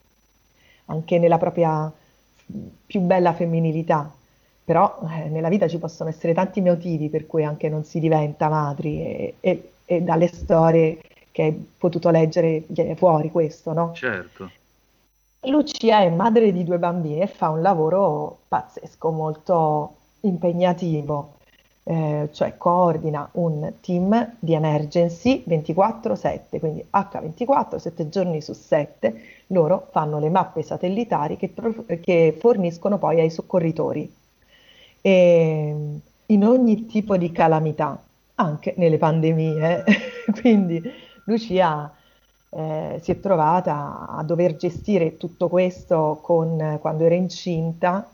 anche nella propria più bella femminilità. Però eh, nella vita ci possono essere tanti motivi per cui anche non si diventa madri e, e, e dalle storie che hai potuto leggere viene fuori questo, no? Certo. Lucia è madre di due bambini e fa un lavoro pazzesco, molto impegnativo, eh, cioè coordina un team di emergency 24/7, quindi H24, 7 giorni su 7, loro fanno le mappe satellitari che, che forniscono poi ai soccorritori. E in ogni tipo di calamità, anche nelle pandemie, <laughs> quindi Lucia eh, si è trovata a dover gestire tutto questo con, quando era incinta,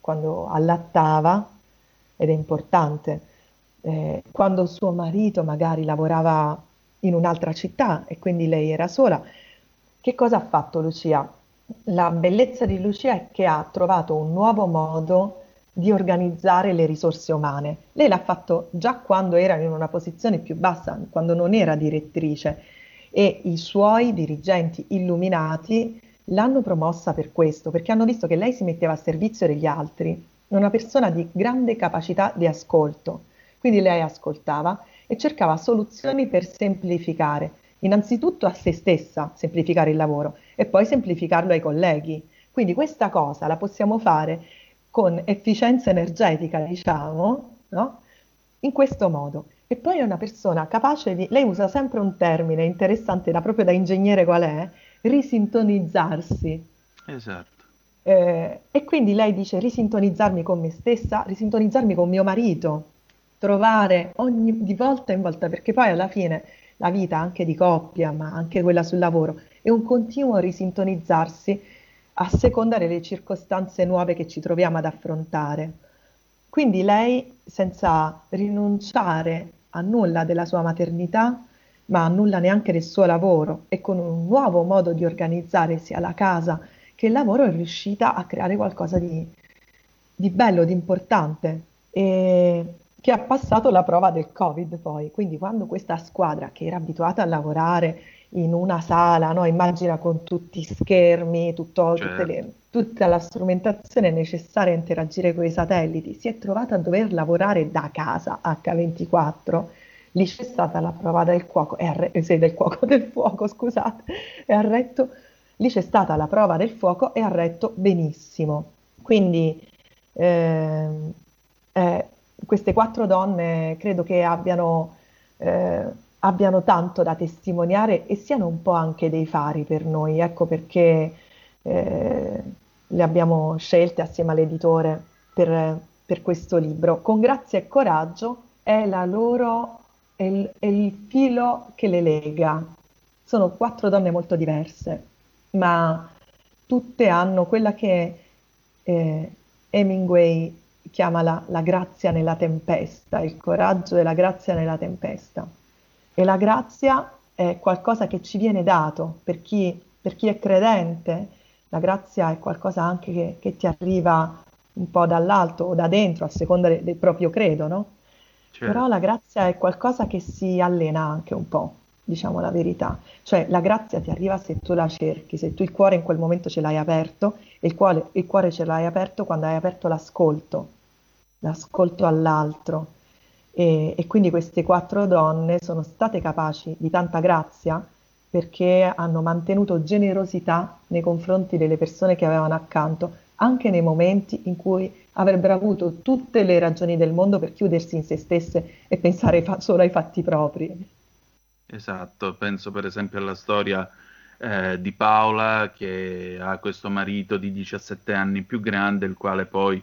quando allattava, ed è importante, eh, quando suo marito magari lavorava in un'altra città e quindi lei era sola. Che cosa ha fatto Lucia? La bellezza di Lucia è che ha trovato un nuovo modo di organizzare le risorse umane. Lei l'ha fatto già quando era in una posizione più bassa, quando non era direttrice e i suoi dirigenti illuminati l'hanno promossa per questo, perché hanno visto che lei si metteva a servizio degli altri, una persona di grande capacità di ascolto. Quindi lei ascoltava e cercava soluzioni per semplificare, innanzitutto a se stessa, semplificare il lavoro e poi semplificarlo ai colleghi. Quindi questa cosa la possiamo fare con efficienza energetica, diciamo, no? in questo modo. E poi è una persona capace di, lei usa sempre un termine interessante, da proprio da ingegnere qual è, risintonizzarsi. Esatto. Eh, e quindi lei dice risintonizzarmi con me stessa, risintonizzarmi con mio marito, trovare ogni di volta in volta, perché poi alla fine la vita anche di coppia, ma anche quella sul lavoro, è un continuo risintonizzarsi a seconda delle circostanze nuove che ci troviamo ad affrontare. Quindi lei, senza rinunciare a nulla della sua maternità, ma a nulla neanche del suo lavoro e con un nuovo modo di organizzare sia la casa che il lavoro è riuscita a creare qualcosa di, di bello, di importante e che ha passato la prova del Covid poi. Quindi quando questa squadra che era abituata a lavorare in una sala, no? immagina con tutti i schermi, tutto, certo. le, tutta la strumentazione necessaria a interagire con i satelliti, si è trovata a dover lavorare da casa H24. Lì c'è stata la prova del cuoco, eh, del cuoco <laughs> del fuoco, scusate, e ha retto, lì c'è stata la prova del fuoco e ha retto benissimo. Quindi eh, eh, queste quattro donne credo che abbiano eh, abbiano tanto da testimoniare e siano un po' anche dei fari per noi, ecco perché eh, le abbiamo scelte assieme all'editore per, per, questo libro. Con grazia e coraggio è loro, è il, è il filo che le lega. Sono quattro donne molto diverse, ma tutte hanno quella che eh, Hemingway chiama la, la grazia nella tempesta, il coraggio e la grazia nella tempesta. E la grazia è qualcosa che ci viene dato per chi, per chi è credente, la grazia è qualcosa anche che, che, ti arriva un po' dall'alto o da dentro, a seconda de, del proprio credo, no? Certo. Però la grazia è qualcosa che si allena anche un po', diciamo la verità. Cioè la grazia ti arriva se tu la cerchi, se tu il cuore in quel momento ce l'hai aperto e il cuore, il cuore ce l'hai aperto quando hai aperto l'ascolto, l'ascolto all'altro, e, e quindi queste quattro donne sono state capaci di tanta grazia perché hanno mantenuto generosità nei confronti delle persone che avevano accanto, anche nei momenti in cui avrebbero avuto tutte le ragioni del mondo per chiudersi in se stesse e pensare fa- solo ai fatti propri. Esatto, penso per esempio alla storia eh, di Paola che ha questo marito di 17 anni più grande, il quale poi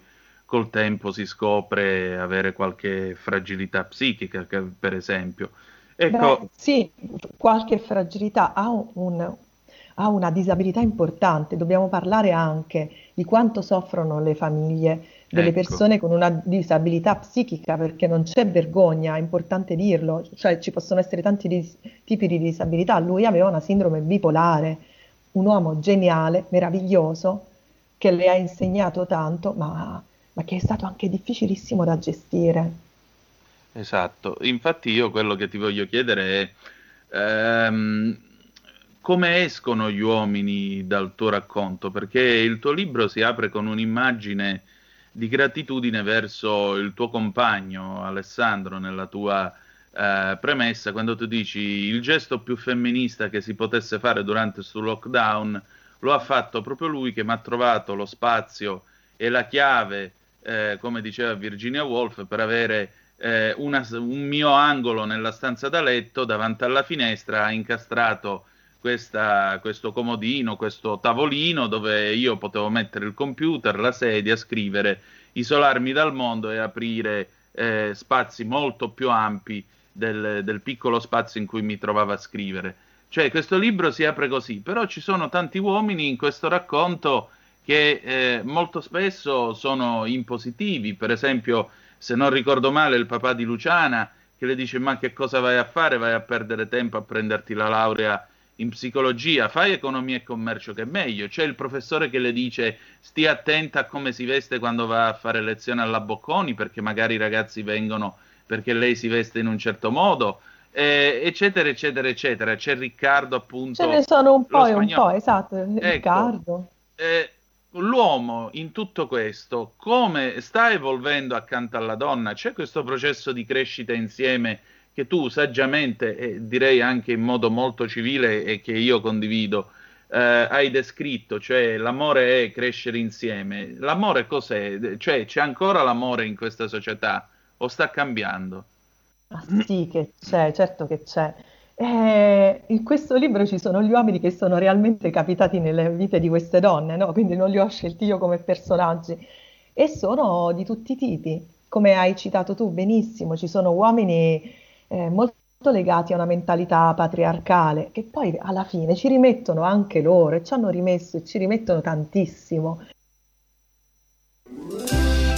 col tempo si scopre avere qualche fragilità psichica, per esempio. Ecco. Beh, sì, qualche fragilità ha, un, ha una disabilità importante. Dobbiamo parlare anche di quanto soffrono le famiglie delle ecco. persone con una disabilità psichica, perché non c'è vergogna, è importante dirlo, cioè ci possono essere tanti dis- tipi di disabilità. Lui aveva una sindrome bipolare, un uomo geniale, meraviglioso, che le ha insegnato tanto, ma ma che è stato anche difficilissimo da gestire. Esatto, infatti io quello che ti voglio chiedere è, ehm, come escono gli uomini dal tuo racconto? Perché il tuo libro si apre con un'immagine di gratitudine verso il tuo compagno Alessandro nella tua eh, premessa quando tu dici il gesto più femminista che si potesse fare durante questo lockdown lo ha fatto proprio lui che mi ha trovato lo spazio e la chiave, eh, come diceva Virginia Woolf, per avere eh, una, un mio angolo nella stanza da letto davanti alla finestra, ha incastrato questa, questo comodino, questo tavolino dove io potevo mettere il computer, la sedia, scrivere, isolarmi dal mondo e aprire eh, spazi molto più ampi del, del, piccolo spazio in cui mi trovavo a scrivere. Cioè, questo libro si apre così, però ci sono tanti uomini in questo racconto che eh, molto spesso sono impositivi. Per esempio, se non ricordo male, il papà di Luciana che le dice: Ma che cosa vai a fare? Vai a perdere tempo a prenderti la laurea in psicologia, fai economia e commercio che è meglio. C'è il professore che le dice stia attenta a come si veste quando va a fare lezione alla Bocconi, perché magari i ragazzi vengono perché lei si veste in un certo modo, eh, eccetera, eccetera, eccetera. C'è Riccardo appunto. Ce ne sono un po' e un po', esatto, ecco, Riccardo. Eh, l'uomo in tutto questo, come sta evolvendo accanto alla donna? C'è questo processo di crescita insieme che tu saggiamente e direi anche in modo molto civile e che io condivido eh, hai descritto, cioè l'amore è crescere insieme. L'amore cos'è? Cioè c'è ancora l'amore in questa società o sta cambiando? Ah, sì che c'è, certo che c'è. Eh, in questo libro ci sono gli uomini che sono realmente capitati nelle vite di queste donne, no? quindi non li ho scelti io come personaggi e sono di tutti i tipi, come hai citato tu benissimo, ci sono uomini eh, molto legati a una mentalità patriarcale, che poi alla fine ci rimettono anche loro e ci hanno rimesso e ci rimettono tantissimo.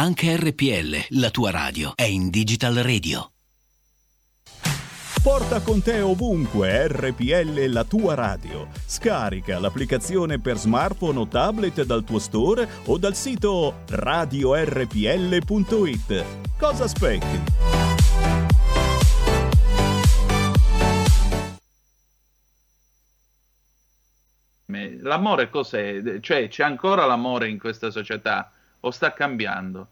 Anche RPL, la tua radio, è in Digital Radio. Porta con te ovunque RPL la tua radio. Scarica l'applicazione per smartphone o tablet dal tuo store o dal sito radiorpl.it. Cosa aspetti? L'amore cos'è? Cioè, c'è ancora l'amore in questa società? O sta cambiando?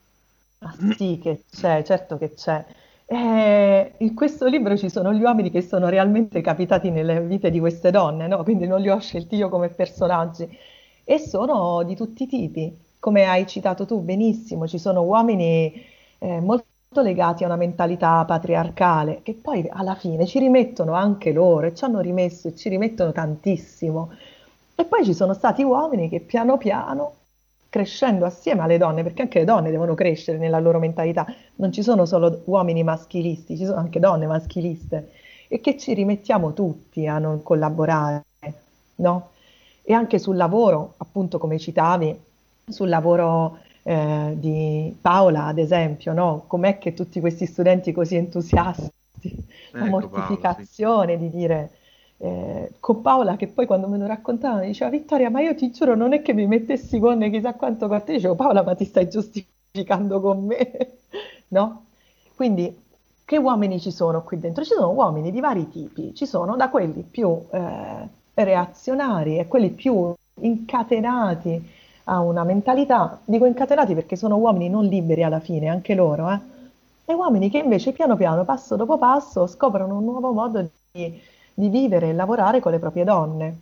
Ah, sì che c'è, certo che c'è. Eh, in questo libro ci sono gli uomini che sono realmente capitati nelle vite di queste donne, no? quindi non li ho scelti io come personaggi, e sono di tutti i tipi, come hai citato tu benissimo, ci sono uomini eh, molto legati a una mentalità patriarcale, che poi alla fine ci rimettono anche loro, e ci hanno rimesso e ci rimettono tantissimo. E poi ci sono stati uomini che piano piano crescendo assieme alle donne, perché anche le donne devono crescere nella loro mentalità, non ci sono solo uomini maschilisti, ci sono anche donne maschiliste e che ci rimettiamo tutti a non collaborare, no? E anche sul lavoro, appunto come citavi, sul lavoro eh, di Paola, ad esempio, no? Com'è che tutti questi studenti così entusiasti, ecco, la mortificazione Paolo, sì. di dire eh, con Paola che poi quando me lo raccontava mi diceva Vittoria ma io ti giuro non è che mi mettessi con chissà quanto con dicevo Paola ma ti stai giustificando con me <laughs> no? quindi che uomini ci sono qui dentro? Ci sono uomini di vari tipi ci sono da quelli più eh, reazionari e quelli più incatenati a una mentalità dico incatenati perché sono uomini non liberi alla fine anche loro eh? e uomini che invece piano piano passo dopo passo scoprono un nuovo modo di di vivere e lavorare con le proprie donne.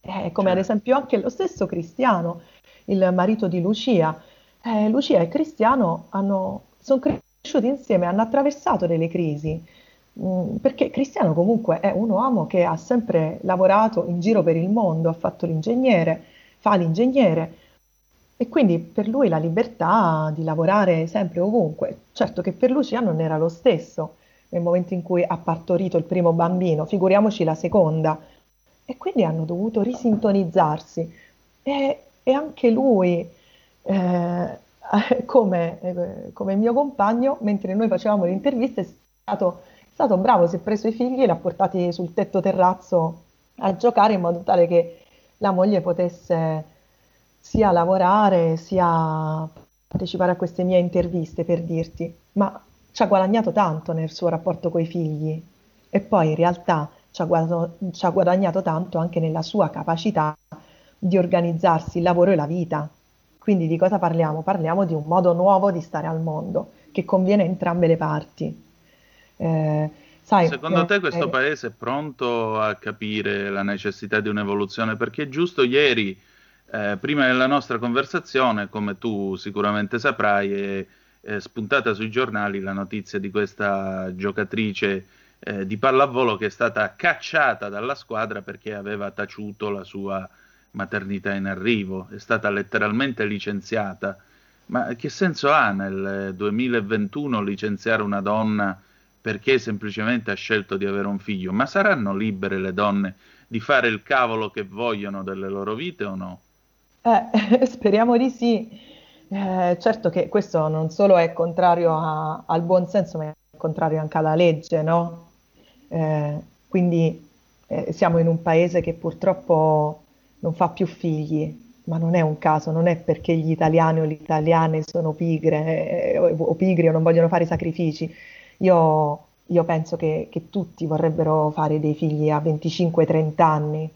Eh, come ad certo. esempio anche lo stesso Cristiano, il marito di Lucia. Eh, Lucia e Cristiano sono cresciuti insieme, hanno attraversato delle crisi, mh, mm, perché Cristiano comunque è un uomo che ha sempre lavorato in giro per il mondo, ha fatto l'ingegnere, fa l'ingegnere, E quindi per lui la libertà di lavorare sempre ovunque. Certo che per Lucia non era lo stesso nel momento in cui ha partorito il primo bambino, figuriamoci la seconda. E quindi hanno dovuto risintonizzarsi. E, e anche lui, eh, <laughs> come, eh, come, mio compagno, mentre noi facevamo le interviste, è stato, è stato bravo, si è preso i figli e li ha portati sul tetto terrazzo a giocare in modo tale che la moglie potesse sia lavorare sia partecipare a queste mie interviste per dirti, ma ci ha guadagnato tanto nel suo rapporto con i figli e poi in realtà ci ha, guadagnato, ci ha guadagnato tanto anche nella sua capacità di organizzarsi il lavoro e la vita. Quindi di cosa parliamo? Parliamo di un modo nuovo di stare al mondo che conviene a entrambe le parti. Eh, sai, Secondo eh, te questo eh, paese è pronto a capire la necessità di un'evoluzione? Perché giusto ieri eh, prima della nostra conversazione, come tu sicuramente saprai, è, spuntata sui giornali la notizia di questa giocatrice eh, di pallavolo che è stata cacciata dalla squadra perché aveva taciuto la sua maternità in arrivo, è stata letteralmente licenziata. Ma che senso ha nel 2021 licenziare una donna perché semplicemente ha scelto di avere un figlio? Ma saranno libere le donne di fare il cavolo che vogliono delle loro vite o no? Eh, <laughs> speriamo di sì. Eh, certo che questo non solo è contrario a, al buon senso, ma è contrario anche alla legge, no? Eh, quindi eh, siamo in un paese che purtroppo non fa più figli, ma non è un caso, non è perché gli italiani o le italiane sono pigre eh, o, o, pigri o non vogliono fare sacrifici. Io, io penso che, che, tutti vorrebbero fare dei figli a 25-30 anni,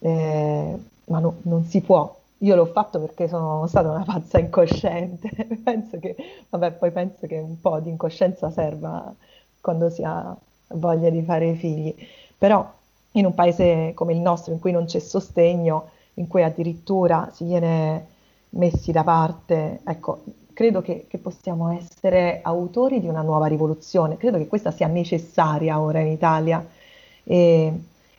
eh, ma no, non si può, io l'ho fatto perché sono stata una pazza incosciente. <laughs> penso che, vabbè, poi penso che un po' di incoscienza serva quando si ha voglia di fare figli. Però in un paese come il nostro, in cui non c'è sostegno, in cui addirittura si viene messi da parte, ecco, credo che, che possiamo essere autori di una nuova rivoluzione. Credo che questa sia necessaria ora in Italia. E,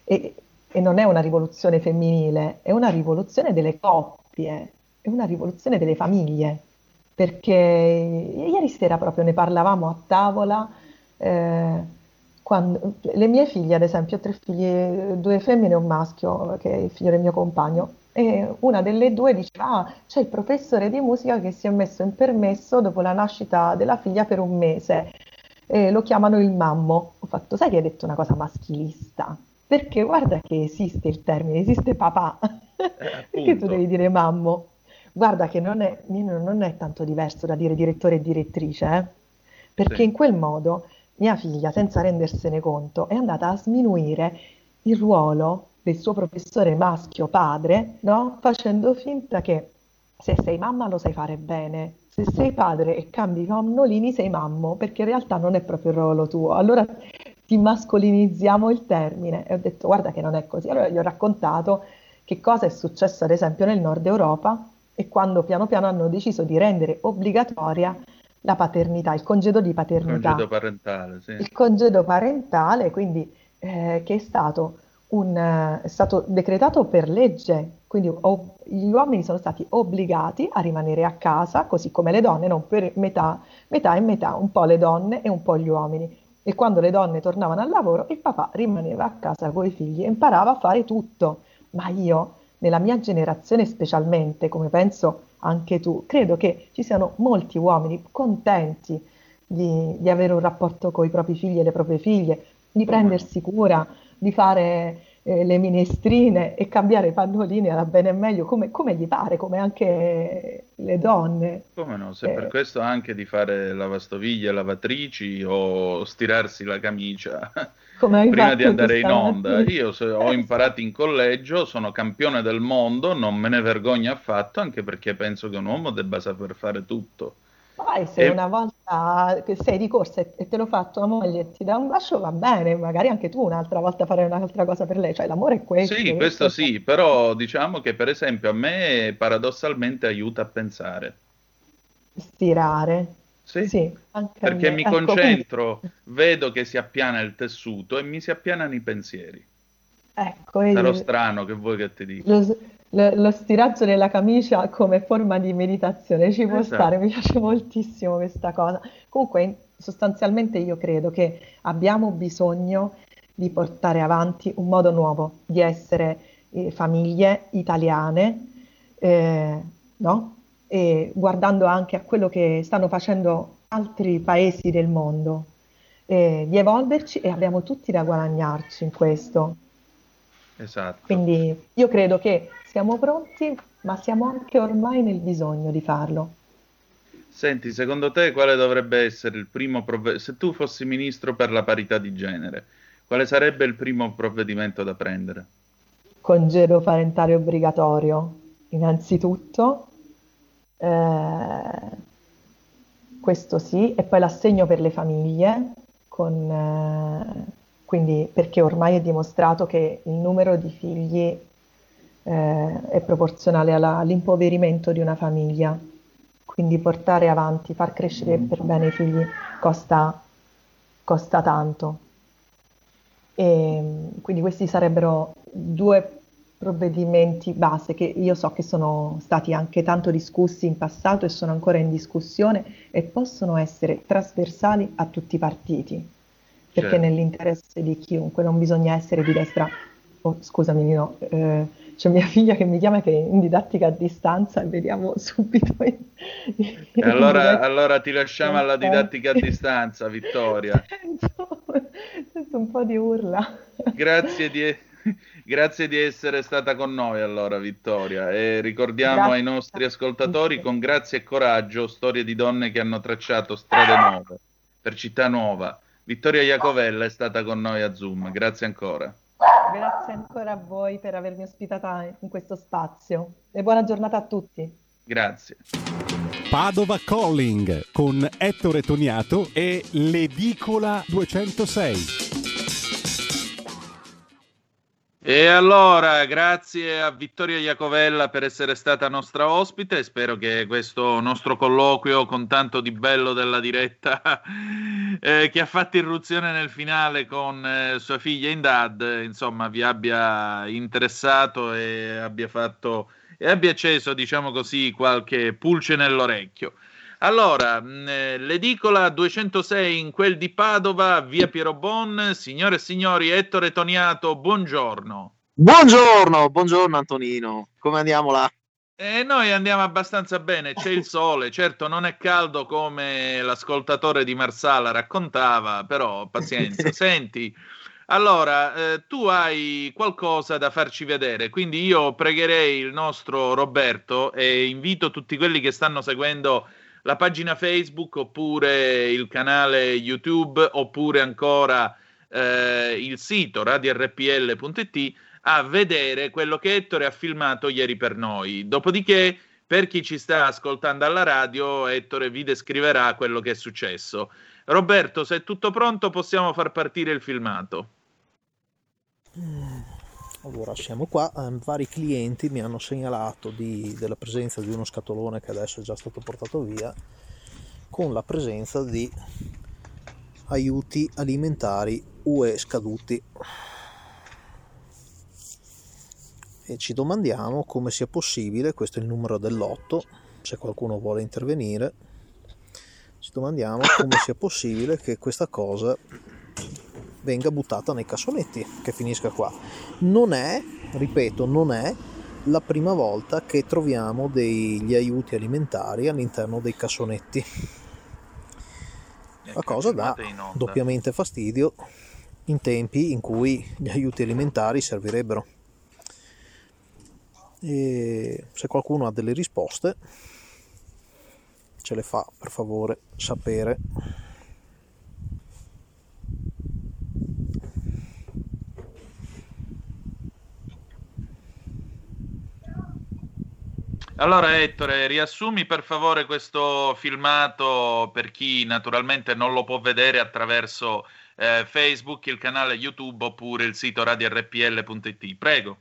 e, e non è una rivoluzione femminile, è una rivoluzione delle coppie, è una rivoluzione delle famiglie, perché ieri sera proprio ne parlavamo a tavola, eh, quando, le mie figlie ad esempio, ho tre figlie, due femmine e un maschio, che è il figlio del mio compagno, e una delle due diceva, ah, c'è il professore di musica che si è messo in permesso dopo la nascita della figlia per un mese, e lo chiamano il mammo. Ho fatto, sai che hai detto una cosa maschilista? Perché guarda che esiste il termine, esiste papà. Eh, <laughs> Perché tu devi dire mammo? Guarda che non è, non è, tanto diverso da dire direttore e direttrice, eh? perché sì. in quel modo mia figlia, senza rendersene conto, è andata a sminuire il ruolo del suo professore maschio padre, no? facendo finta che se sei mamma lo sai fare bene, se sei padre e cambi i nonnolini sei mammo, perché in realtà non è proprio il ruolo tuo. Allora ti mascolinizziamo il termine. E ho detto guarda che non è così. Allora gli ho raccontato che cosa è successo ad esempio nel nord Europa e quando piano piano hanno deciso di rendere obbligatoria la paternità, il congedo di paternità. Il congedo parentale, sì. Il congedo parentale, quindi eh, che è stato, un, è stato decretato per legge, quindi o, gli uomini sono stati obbligati a rimanere a casa, così come le donne, non per metà, metà e metà, un po' le donne e un po' gli uomini e quando le donne tornavano al lavoro il papà rimaneva a casa con i figli e imparava a fare tutto. Ma io, nella mia generazione specialmente, come penso anche tu, credo che ci siano molti uomini contenti di, di avere un rapporto con i propri figli e le proprie figlie, di prendersi cura, di fare eh, le minestrine e cambiare i pannolini alla bene e meglio come, come, gli pare, come anche le donne. Come no, se eh, per questo anche di fare lavastoviglie, lavatrici o stirarsi la camicia <laughs> prima di andare in onda. Io <laughs> ho imparato in collegio, sono campione del mondo, non me ne vergogno affatto, anche perché penso che un uomo debba saper fare tutto. Poi se e... una volta che sei di corsa e te lo fa tua moglie e ti dà un bacio va bene, magari anche tu un'altra volta farai un'altra cosa per lei, cioè l'amore è questo. Sì, questo sì, però diciamo che per esempio a me paradossalmente aiuta a pensare. Stirare. Sì, sì perché mi ecco, concentro, quindi... vedo che si appiana il tessuto e mi si appianano i pensieri. Ecco, Sarò strano che vuoi che ti dica. Lo, lo, lo stiraggio della camicia come forma di meditazione ci può Esatto. stare, mi piace moltissimo questa cosa. Comunque, sostanzialmente io credo che abbiamo bisogno di portare avanti un modo nuovo di essere eh, famiglie italiane, eh, no? E guardando anche a quello che stanno facendo altri paesi del mondo, eh, di evolverci e abbiamo tutti da guadagnarci in questo. Esatto. Quindi io credo che siamo pronti, ma siamo anche ormai nel bisogno di farlo. Senti, secondo te quale dovrebbe essere il primo provvedimento? Se tu fossi ministro per la parità di genere, quale sarebbe il primo provvedimento da prendere? Congedo parentale obbligatorio, innanzitutto, eh, questo sì, e poi l'assegno per le famiglie, con, eh, quindi perché ormai è dimostrato che il numero di figli eh, è proporzionale alla- all'impoverimento di una famiglia. Quindi portare avanti, far crescere per bene i figli costa, costa tanto. E, quindi questi sarebbero due provvedimenti base che io so che sono stati anche tanto discussi in passato e sono ancora in discussione e possono essere trasversali a tutti i partiti, perché Certo. nell'interesse di chiunque non bisogna essere di destra. Oh, scusami, Nino, eh, c'è mia <laughs> figlia che mi chiama che è in didattica a distanza e vediamo <laughs> subito. in- in allora, allora ti lasciamo alla didattica a distanza, Vittoria. <laughs> Sento un po' di urla. Grazie di, grazie di essere stata con noi allora, Vittoria. E ricordiamo Grazie. ai nostri ascoltatori con grazia e coraggio storie di donne che hanno tracciato strade nuove per città nuova. Vittoria Iacovella è stata con noi a Zoom. Grazie ancora. Grazie ancora a voi per avermi ospitata in questo spazio e buona giornata a tutti. Grazie. Padova Calling con Ettore Toniato e l'Edicola 206. E allora, grazie a Vittoria Iacovella per essere stata nostra ospite. Spero che questo nostro colloquio con tanto di bello della diretta <laughs> eh, che ha fatto irruzione nel finale con eh, sua figlia Indad, insomma, vi abbia interessato e abbia fatto e abbia acceso, diciamo così, qualche pulce nell'orecchio. Allora, mh, eh, l'edicola 206 in quel di Padova, via Piero Bon, signore e signori, Ettore Toniato, buongiorno. Buongiorno, buongiorno Antonino, come andiamo là? E noi andiamo abbastanza bene, c'è il sole, certo non è caldo come l'ascoltatore di Marsala raccontava, però pazienza. <laughs> Senti, allora, eh, tu hai qualcosa da farci vedere, quindi io pregherei il nostro Roberto e invito tutti quelli che stanno seguendo la pagina Facebook oppure il canale YouTube oppure ancora eh, il sito radiorpl.it a vedere quello che Ettore ha filmato ieri per noi. Dopodiché, per chi ci sta ascoltando alla radio, Ettore vi descriverà quello che è successo. Roberto, se è tutto pronto, possiamo far partire il filmato. Allora, siamo qua, ehm, vari clienti mi hanno segnalato di- della presenza di uno scatolone che adesso è già stato portato via, con la presenza di aiuti alimentari UE scaduti. E ci domandiamo come sia possibile, questo è il numero dell'otto, se qualcuno vuole intervenire, ci domandiamo come sia possibile che questa cosa venga buttata nei cassonetti, che finisca qua. Non è, ripeto, non è la prima volta che troviamo degli aiuti alimentari all'interno dei cassonetti. La cosa dà doppiamente fastidio in tempi in cui gli aiuti alimentari servirebbero. E se qualcuno ha delle risposte, ce le fa per favore sapere. Allora, Ettore, riassumi per favore questo filmato per chi naturalmente non lo può vedere attraverso eh, Facebook, il canale YouTube oppure il sito radiorpl.it. Prego.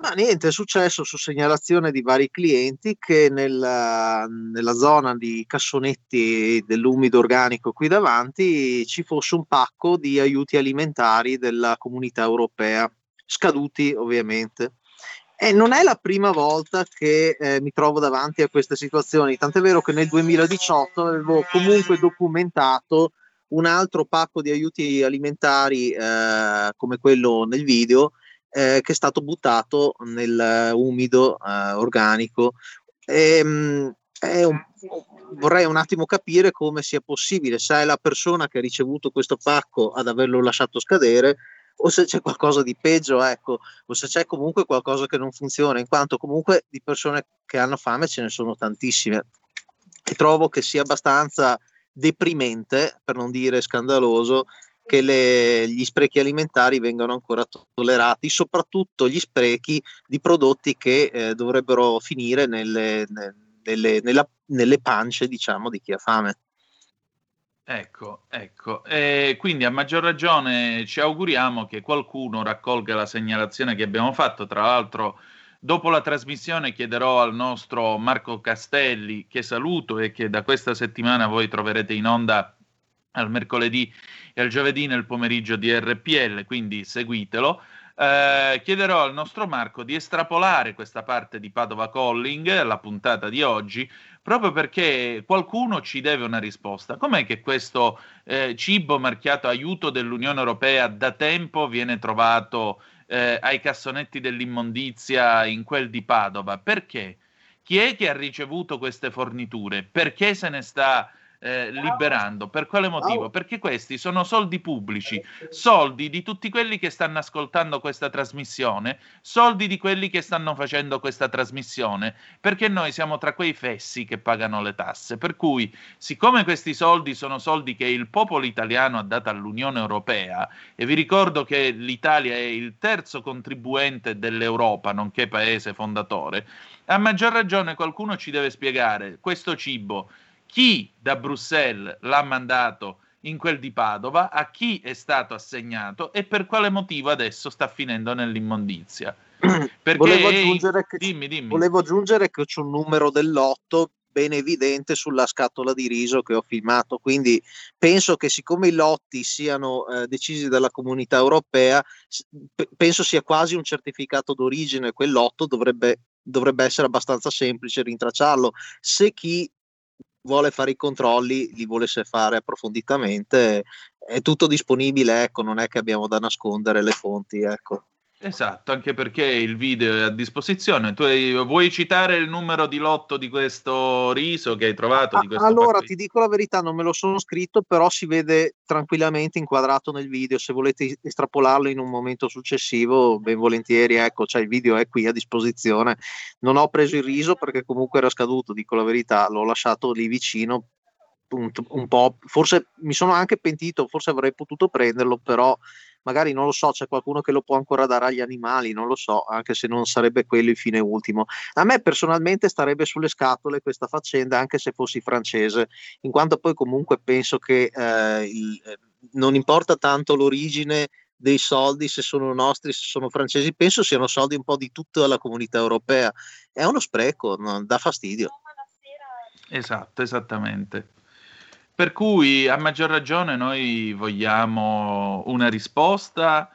Ma niente, è successo su segnalazione di vari clienti che nella, nella zona di cassonetti dell'umido organico qui davanti ci fosse un pacco di aiuti alimentari della comunità europea, scaduti ovviamente. E non è la prima volta che eh, mi trovo davanti a queste situazioni, tant'è vero che nel 2018 avevo comunque documentato un altro pacco di aiuti alimentari eh, come quello nel video eh, che è stato buttato nel umido eh, organico. E, mh, un, vorrei un attimo capire come sia possibile, se è la persona che ha ricevuto questo pacco ad averlo lasciato scadere o se c'è qualcosa di peggio, ecco, o se c'è comunque qualcosa che non funziona, in quanto comunque di persone che hanno fame ce ne sono tantissime. E trovo che sia abbastanza deprimente, per non dire scandaloso, che le, gli sprechi alimentari vengano ancora tollerati, soprattutto gli sprechi di prodotti che eh, dovrebbero finire nelle, nelle, nella, nelle pance, diciamo, di chi ha fame. Ecco, ecco. E quindi a maggior ragione ci auguriamo che qualcuno raccolga la segnalazione che abbiamo fatto. Tra l'altro, dopo la trasmissione chiederò al nostro Marco Castelli, che saluto e che da questa settimana voi troverete in onda al mercoledì e al giovedì nel pomeriggio di RPL, quindi seguitelo. Eh, chiederò al nostro Marco di estrapolare questa parte di Padova Calling, la puntata di oggi, proprio perché qualcuno ci deve una risposta. Com'è che questo eh, cibo marchiato aiuto dell'Unione Europea da tempo viene trovato eh, ai cassonetti dell'immondizia in quel di Padova? Perché? Chi è che ha ricevuto queste forniture? Perché se ne sta eh, liberando. Per quale motivo? Perché questi sono soldi pubblici, soldi di tutti quelli che stanno ascoltando questa trasmissione, soldi di quelli che stanno facendo questa trasmissione, perché noi siamo tra quei fessi che pagano le tasse. Per cui, siccome questi soldi sono soldi che il popolo italiano ha dato all'Unione Europea, e vi ricordo che l'Italia è il terzo contribuente dell'Europa, nonché paese fondatore, a maggior ragione qualcuno ci deve spiegare questo cibo chi da Bruxelles l'ha mandato in quel di Padova, a chi è stato assegnato e per quale motivo adesso sta finendo nell'immondizia. <clears throat> Perché, volevo, aggiungere che, dimmi, dimmi. volevo aggiungere che c'è un numero del lotto ben evidente sulla scatola di riso che ho filmato, quindi penso che siccome i lotti siano eh, decisi dalla comunità europea, p- penso sia quasi un certificato d'origine, quel lotto dovrebbe, dovrebbe essere abbastanza semplice rintracciarlo. Se chi vuole fare i controlli, li volesse fare approfonditamente, è tutto disponibile, ecco, non è che abbiamo da nascondere le fonti, ecco. Esatto, anche perché il video è a disposizione. Tu vuoi citare il numero di lotto di questo riso che hai trovato? Ah, allora, ti dico la verità, non me lo sono scritto, però si vede tranquillamente inquadrato nel video. Se volete estrapolarlo in un momento successivo, ben volentieri, ecco, cioè il video è qui a disposizione. Non ho preso il riso perché comunque era scaduto, dico la verità, l'ho lasciato lì vicino un, un po'. Forse mi sono anche pentito, forse avrei potuto prenderlo, però magari non lo so, c'è qualcuno che lo può ancora dare agli animali, non lo so, anche se non sarebbe quello il fine ultimo. A me personalmente starebbe sulle scatole questa faccenda, anche se fossi francese, in quanto poi comunque penso che eh, il, eh, non importa tanto l'origine dei soldi, se sono nostri, se sono francesi, penso siano soldi un po' di tutta la comunità europea. È uno spreco, no? dà fastidio. Esatto, esattamente. Per cui a maggior ragione noi vogliamo una risposta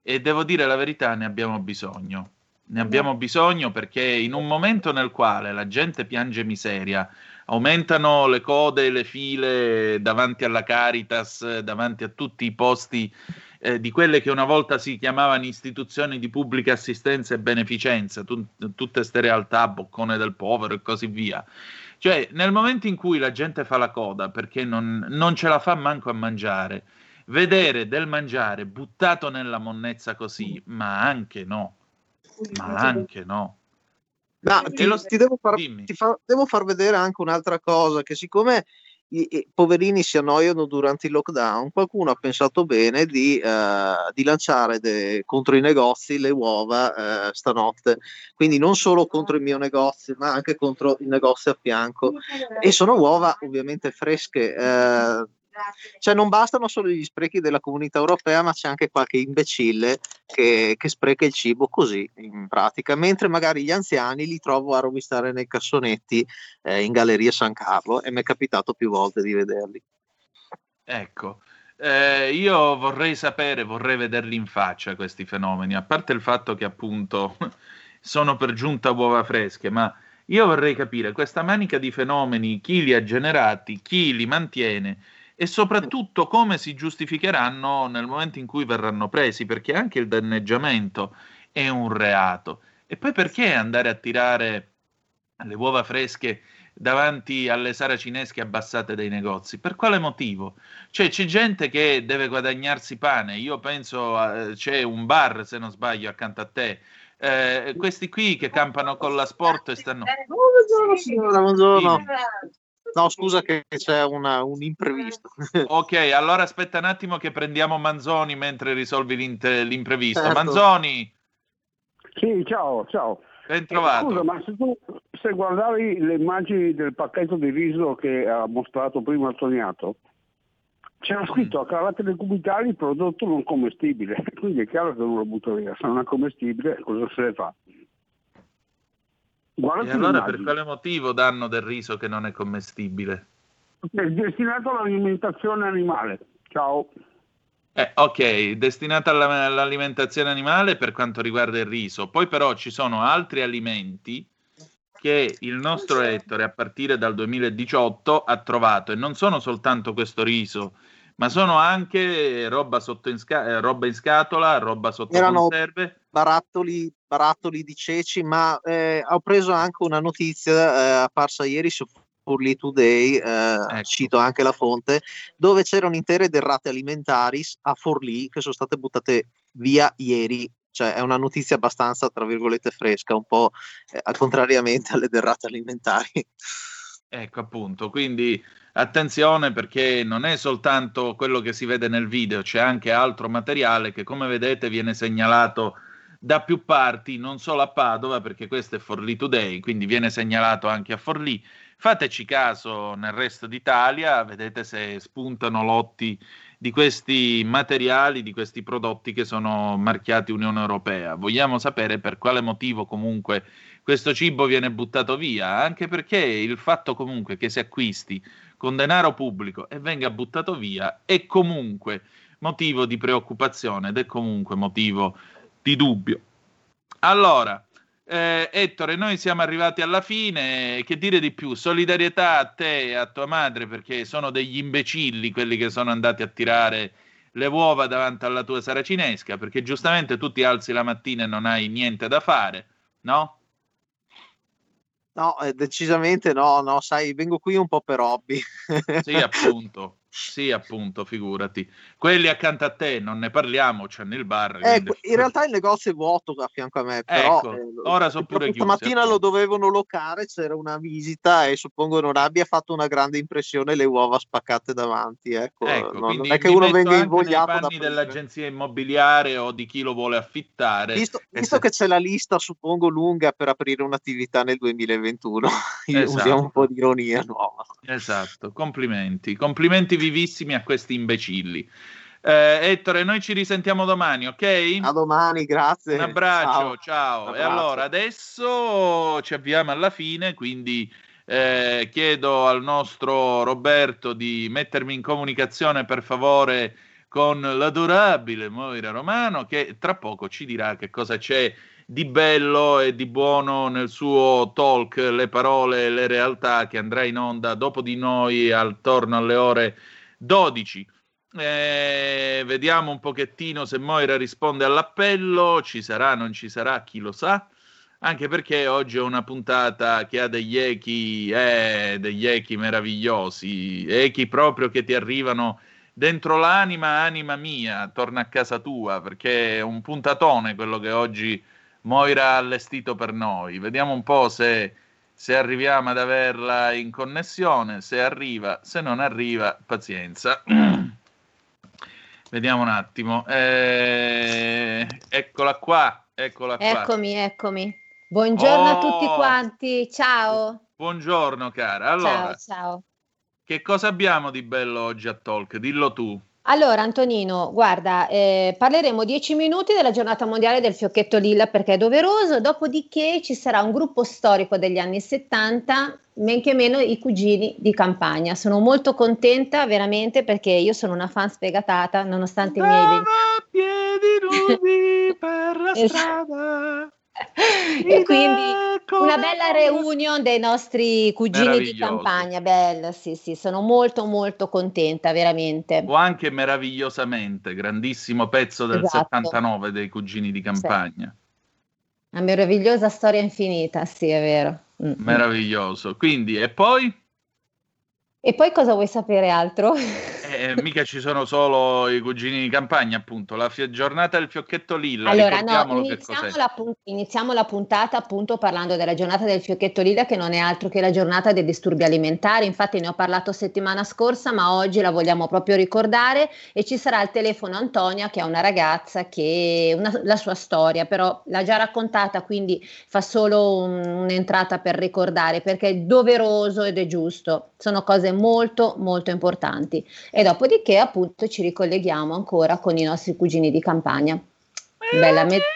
e devo dire la verità, ne abbiamo bisogno. Ne abbiamo bisogno perché in un momento nel quale la gente piange miseria, aumentano le code e le file davanti alla Caritas, davanti a tutti i posti eh, di quelle che una volta si chiamavano istituzioni di pubblica assistenza e beneficenza, tu, tutte queste realtà, boccone del povero e così via. Cioè, nel momento in cui la gente fa la coda perché non, non ce la fa manco a mangiare, vedere del mangiare buttato nella monnezza così, ma anche no, ma anche no. No, ti, lo... ti, devo far, ti fa, devo far vedere anche un'altra cosa, che siccome i, poverini si annoiano durante il lockdown, qualcuno ha pensato bene di, uh, di lanciare de, contro i negozi le uova uh, stanotte, quindi non solo contro il mio negozio, ma anche contro il negozio a fianco. E sono uova ovviamente fresche. Uh, cioè non bastano solo gli sprechi della comunità europea, ma c'è anche qualche imbecille che, che, spreca il cibo così in pratica, mentre magari gli anziani li trovo a rovistare nei cassonetti eh, in Galleria San Carlo e mi è capitato più volte di vederli. Ecco, eh, io vorrei sapere, vorrei vederli in faccia questi fenomeni, a parte il fatto che appunto <laughs> sono per giunta uova fresche, ma io vorrei capire questa manica di fenomeni, chi li ha generati, chi li mantiene e soprattutto come si giustificheranno nel momento in cui verranno presi, perché anche il danneggiamento è un reato. E poi perché andare a tirare le uova fresche davanti alle saracinesche abbassate dei negozi? Per quale motivo? Cioè c'è gente che deve guadagnarsi pane, io penso a, c'è un bar, se non sbaglio, accanto a te, eh, questi qui che campano con la sport e stanno... Buongiorno signora, buongiorno. No, scusa che c'è una, un imprevisto. <laughs> ok, allora aspetta un attimo che prendiamo Manzoni mentre risolvi l'imprevisto. Certo. Manzoni! Sì, ciao, ciao. Ben trovato. Eh, scusa, ma se tu se guardavi le immagini del pacchetto di riso che ha mostrato prima Antoniato, c'era scritto a carattere cubitali prodotto non commestibile, <laughs> quindi è chiaro che non lo butto via, se non è commestibile cosa se ne fa? Guardate e allora per quale motivo danno del riso che non è commestibile? È destinato all'alimentazione animale. Ciao. Eh, ok, destinata alla, all'alimentazione animale per quanto riguarda il riso. Poi però ci sono altri alimenti che il nostro Ettore a partire dal 2018 ha trovato e non sono soltanto questo riso, ma sono anche roba, sotto in, sca- eh, roba in scatola, roba sotto Erano conserve. Barattoli, barattoli di ceci, ma eh, ho preso anche una notizia eh, apparsa ieri su Forlì Today, eh, ecco. cito anche la fonte, dove c'erano intere derrate alimentari a Forlì che sono state buttate via ieri. Cioè è una notizia abbastanza, tra virgolette, fresca, un po' eh, contrariamente alle derrate alimentari. Ecco appunto, quindi attenzione perché non è soltanto quello che si vede nel video, c'è anche altro materiale che come vedete viene segnalato da più parti, non solo a Padova, perché questo è Forlì Today, quindi viene segnalato anche a Forlì. Fateci caso nel resto d'Italia, vedete se spuntano lotti di questi materiali, di questi prodotti che sono marchiati Unione Europea. Vogliamo sapere per quale motivo comunque questo cibo viene buttato via, anche perché il fatto comunque che si acquisti con denaro pubblico e venga buttato via è comunque motivo di preoccupazione ed è comunque motivo di dubbio. Allora, eh, Ettore, noi siamo arrivati alla fine, che dire di più? Solidarietà a te e a tua madre perché sono degli imbecilli quelli che sono andati a tirare le uova davanti alla tua saracinesca, perché giustamente tu ti alzi la mattina e non hai niente da fare, no? No, eh, decisamente no, no, sai, vengo qui un po' per hobby. sì, appunto. <laughs> Sì, appunto, figurati. Quelli accanto a te, non ne parliamo, c'è nel bar. Eh, in realtà il negozio è vuoto a fianco a me, però ecco, eh, ora sono pure chiusi. Stamattina lo dovevano locare, c'era una visita e suppongo non abbia fatto una grande impressione le uova spaccate davanti. Ecco, ecco non, non è che uno venga invogliato nei panni dell'agenzia immobiliare o di chi lo vuole affittare. Visto, visto se... che c'è la lista, suppongo lunga per aprire un'attività nel 2021, esatto. <laughs> usiamo un po' di ironia nuova. Esatto, complimenti, complimenti vivissimi a questi imbecilli. Eh, Ettore, noi ci risentiamo domani, ok? A domani, grazie. Un abbraccio, ciao. ciao. Abbraccio. E allora adesso ci avviamo alla fine, quindi eh, chiedo al nostro Roberto di mettermi in comunicazione per favore con l'adorabile Moira Romano che tra poco ci dirà che cosa c'è di bello e di buono nel suo talk Le parole e le realtà che andrà in onda dopo di noi attorno alle ore 12. Eh, vediamo un pochettino se Moira risponde all'appello, ci sarà, non ci sarà, chi lo sa. Anche perché oggi è una puntata che ha degli echi, eh, degli echi meravigliosi, echi proprio che ti arrivano dentro l'anima, anima mia, torna a casa tua, perché è un puntatone quello che oggi Moira ha allestito per noi. Vediamo un po' se, se arriviamo ad averla in connessione. Se arriva, se non arriva, pazienza. <clears throat> Vediamo un attimo. Eh, eccola qua, eccola qua. Eccomi, eccomi. Buongiorno oh, a tutti quanti, ciao. Buongiorno cara. Allora, ciao, ciao. Che cosa abbiamo di bello oggi a Talk? Dillo tu. Allora, Antonino, guarda, eh, parleremo dieci minuti della giornata mondiale del fiocchetto lilla perché è doveroso, dopodiché ci sarà un gruppo storico degli anni 70, men che meno i cugini di campagna. Sono molto contenta veramente perché io sono una fan sfegatata, nonostante i miei... piedi nudi <laughs> per la strada. <laughs> e quindi una bella reunion dei nostri cugini di campagna, bella, sì, sì, sono molto molto contenta, veramente. O anche meravigliosamente, grandissimo pezzo del Esatto. 79 dei cugini di campagna. Una meravigliosa storia infinita, sì, è vero. Mm. Meraviglioso. Quindi, e poi? E poi cosa vuoi sapere altro? Eh, mica ci sono solo i cugini di campagna, appunto. La fio- giornata del fiocchetto lilla, Allora, no, iniziamo la, pun- iniziamo la puntata appunto parlando della giornata del fiocchetto lilla, che non è altro che la giornata dei disturbi alimentari. Infatti, ne ho parlato settimana scorsa, ma oggi la vogliamo proprio ricordare. E ci sarà al telefono Antonia, che è una ragazza che una- la sua storia, però l'ha già raccontata, quindi fa solo un- un'entrata per ricordare, perché è doveroso ed è giusto. Sono cose molto, molto importanti. E dopodiché, appunto, ci ricolleghiamo ancora con i nostri cugini di campagna. Bella mezz'ora.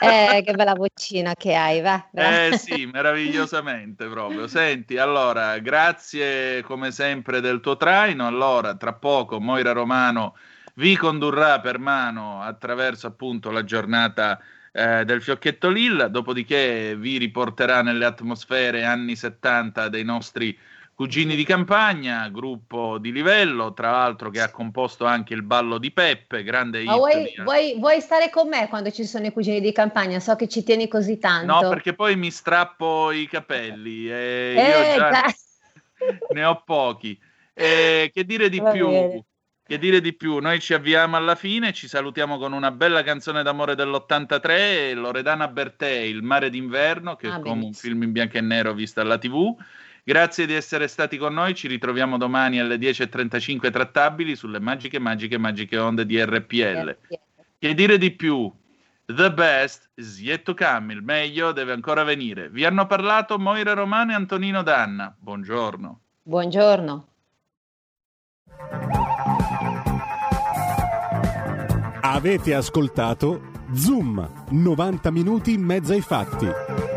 Eh, che bella vocina che hai, va. Eh sì, meravigliosamente proprio. Senti, allora, grazie come sempre del tuo traino. Allora, tra poco Moira Romano vi condurrà per mano attraverso appunto la giornata eh, del Fiocchetto Lilla, dopodiché vi riporterà nelle atmosfere anni 70 dei nostri cugini di campagna, gruppo di livello, tra l'altro che ha composto anche il ballo di Peppe, grande Ma vuoi, vuoi- vuoi stare con me quando ci sono i cugini di campagna? So che ci tieni così tanto. No, perché poi mi strappo i capelli e Eh, io già <laughs> ne ho pochi. Eh, che dire di Va più? bene. Che dire di più? Noi ci avviamo alla fine, ci salutiamo con una bella canzone d'amore dell'83, Loredana Bertè, Il mare d'inverno, che Ah, è come un film in bianco e nero visto alla TV. Grazie di essere stati con noi, ci ritroviamo domani alle 10.35 trattabili sulle magiche, magiche, magiche onde di RPL. Che dire di più? The best is yet to come, il meglio deve ancora venire. Vi hanno parlato Moira Romano e Antonino Danna. Buongiorno. Buongiorno. Avete ascoltato Zoom, 90 minuti in mezzo ai fatti.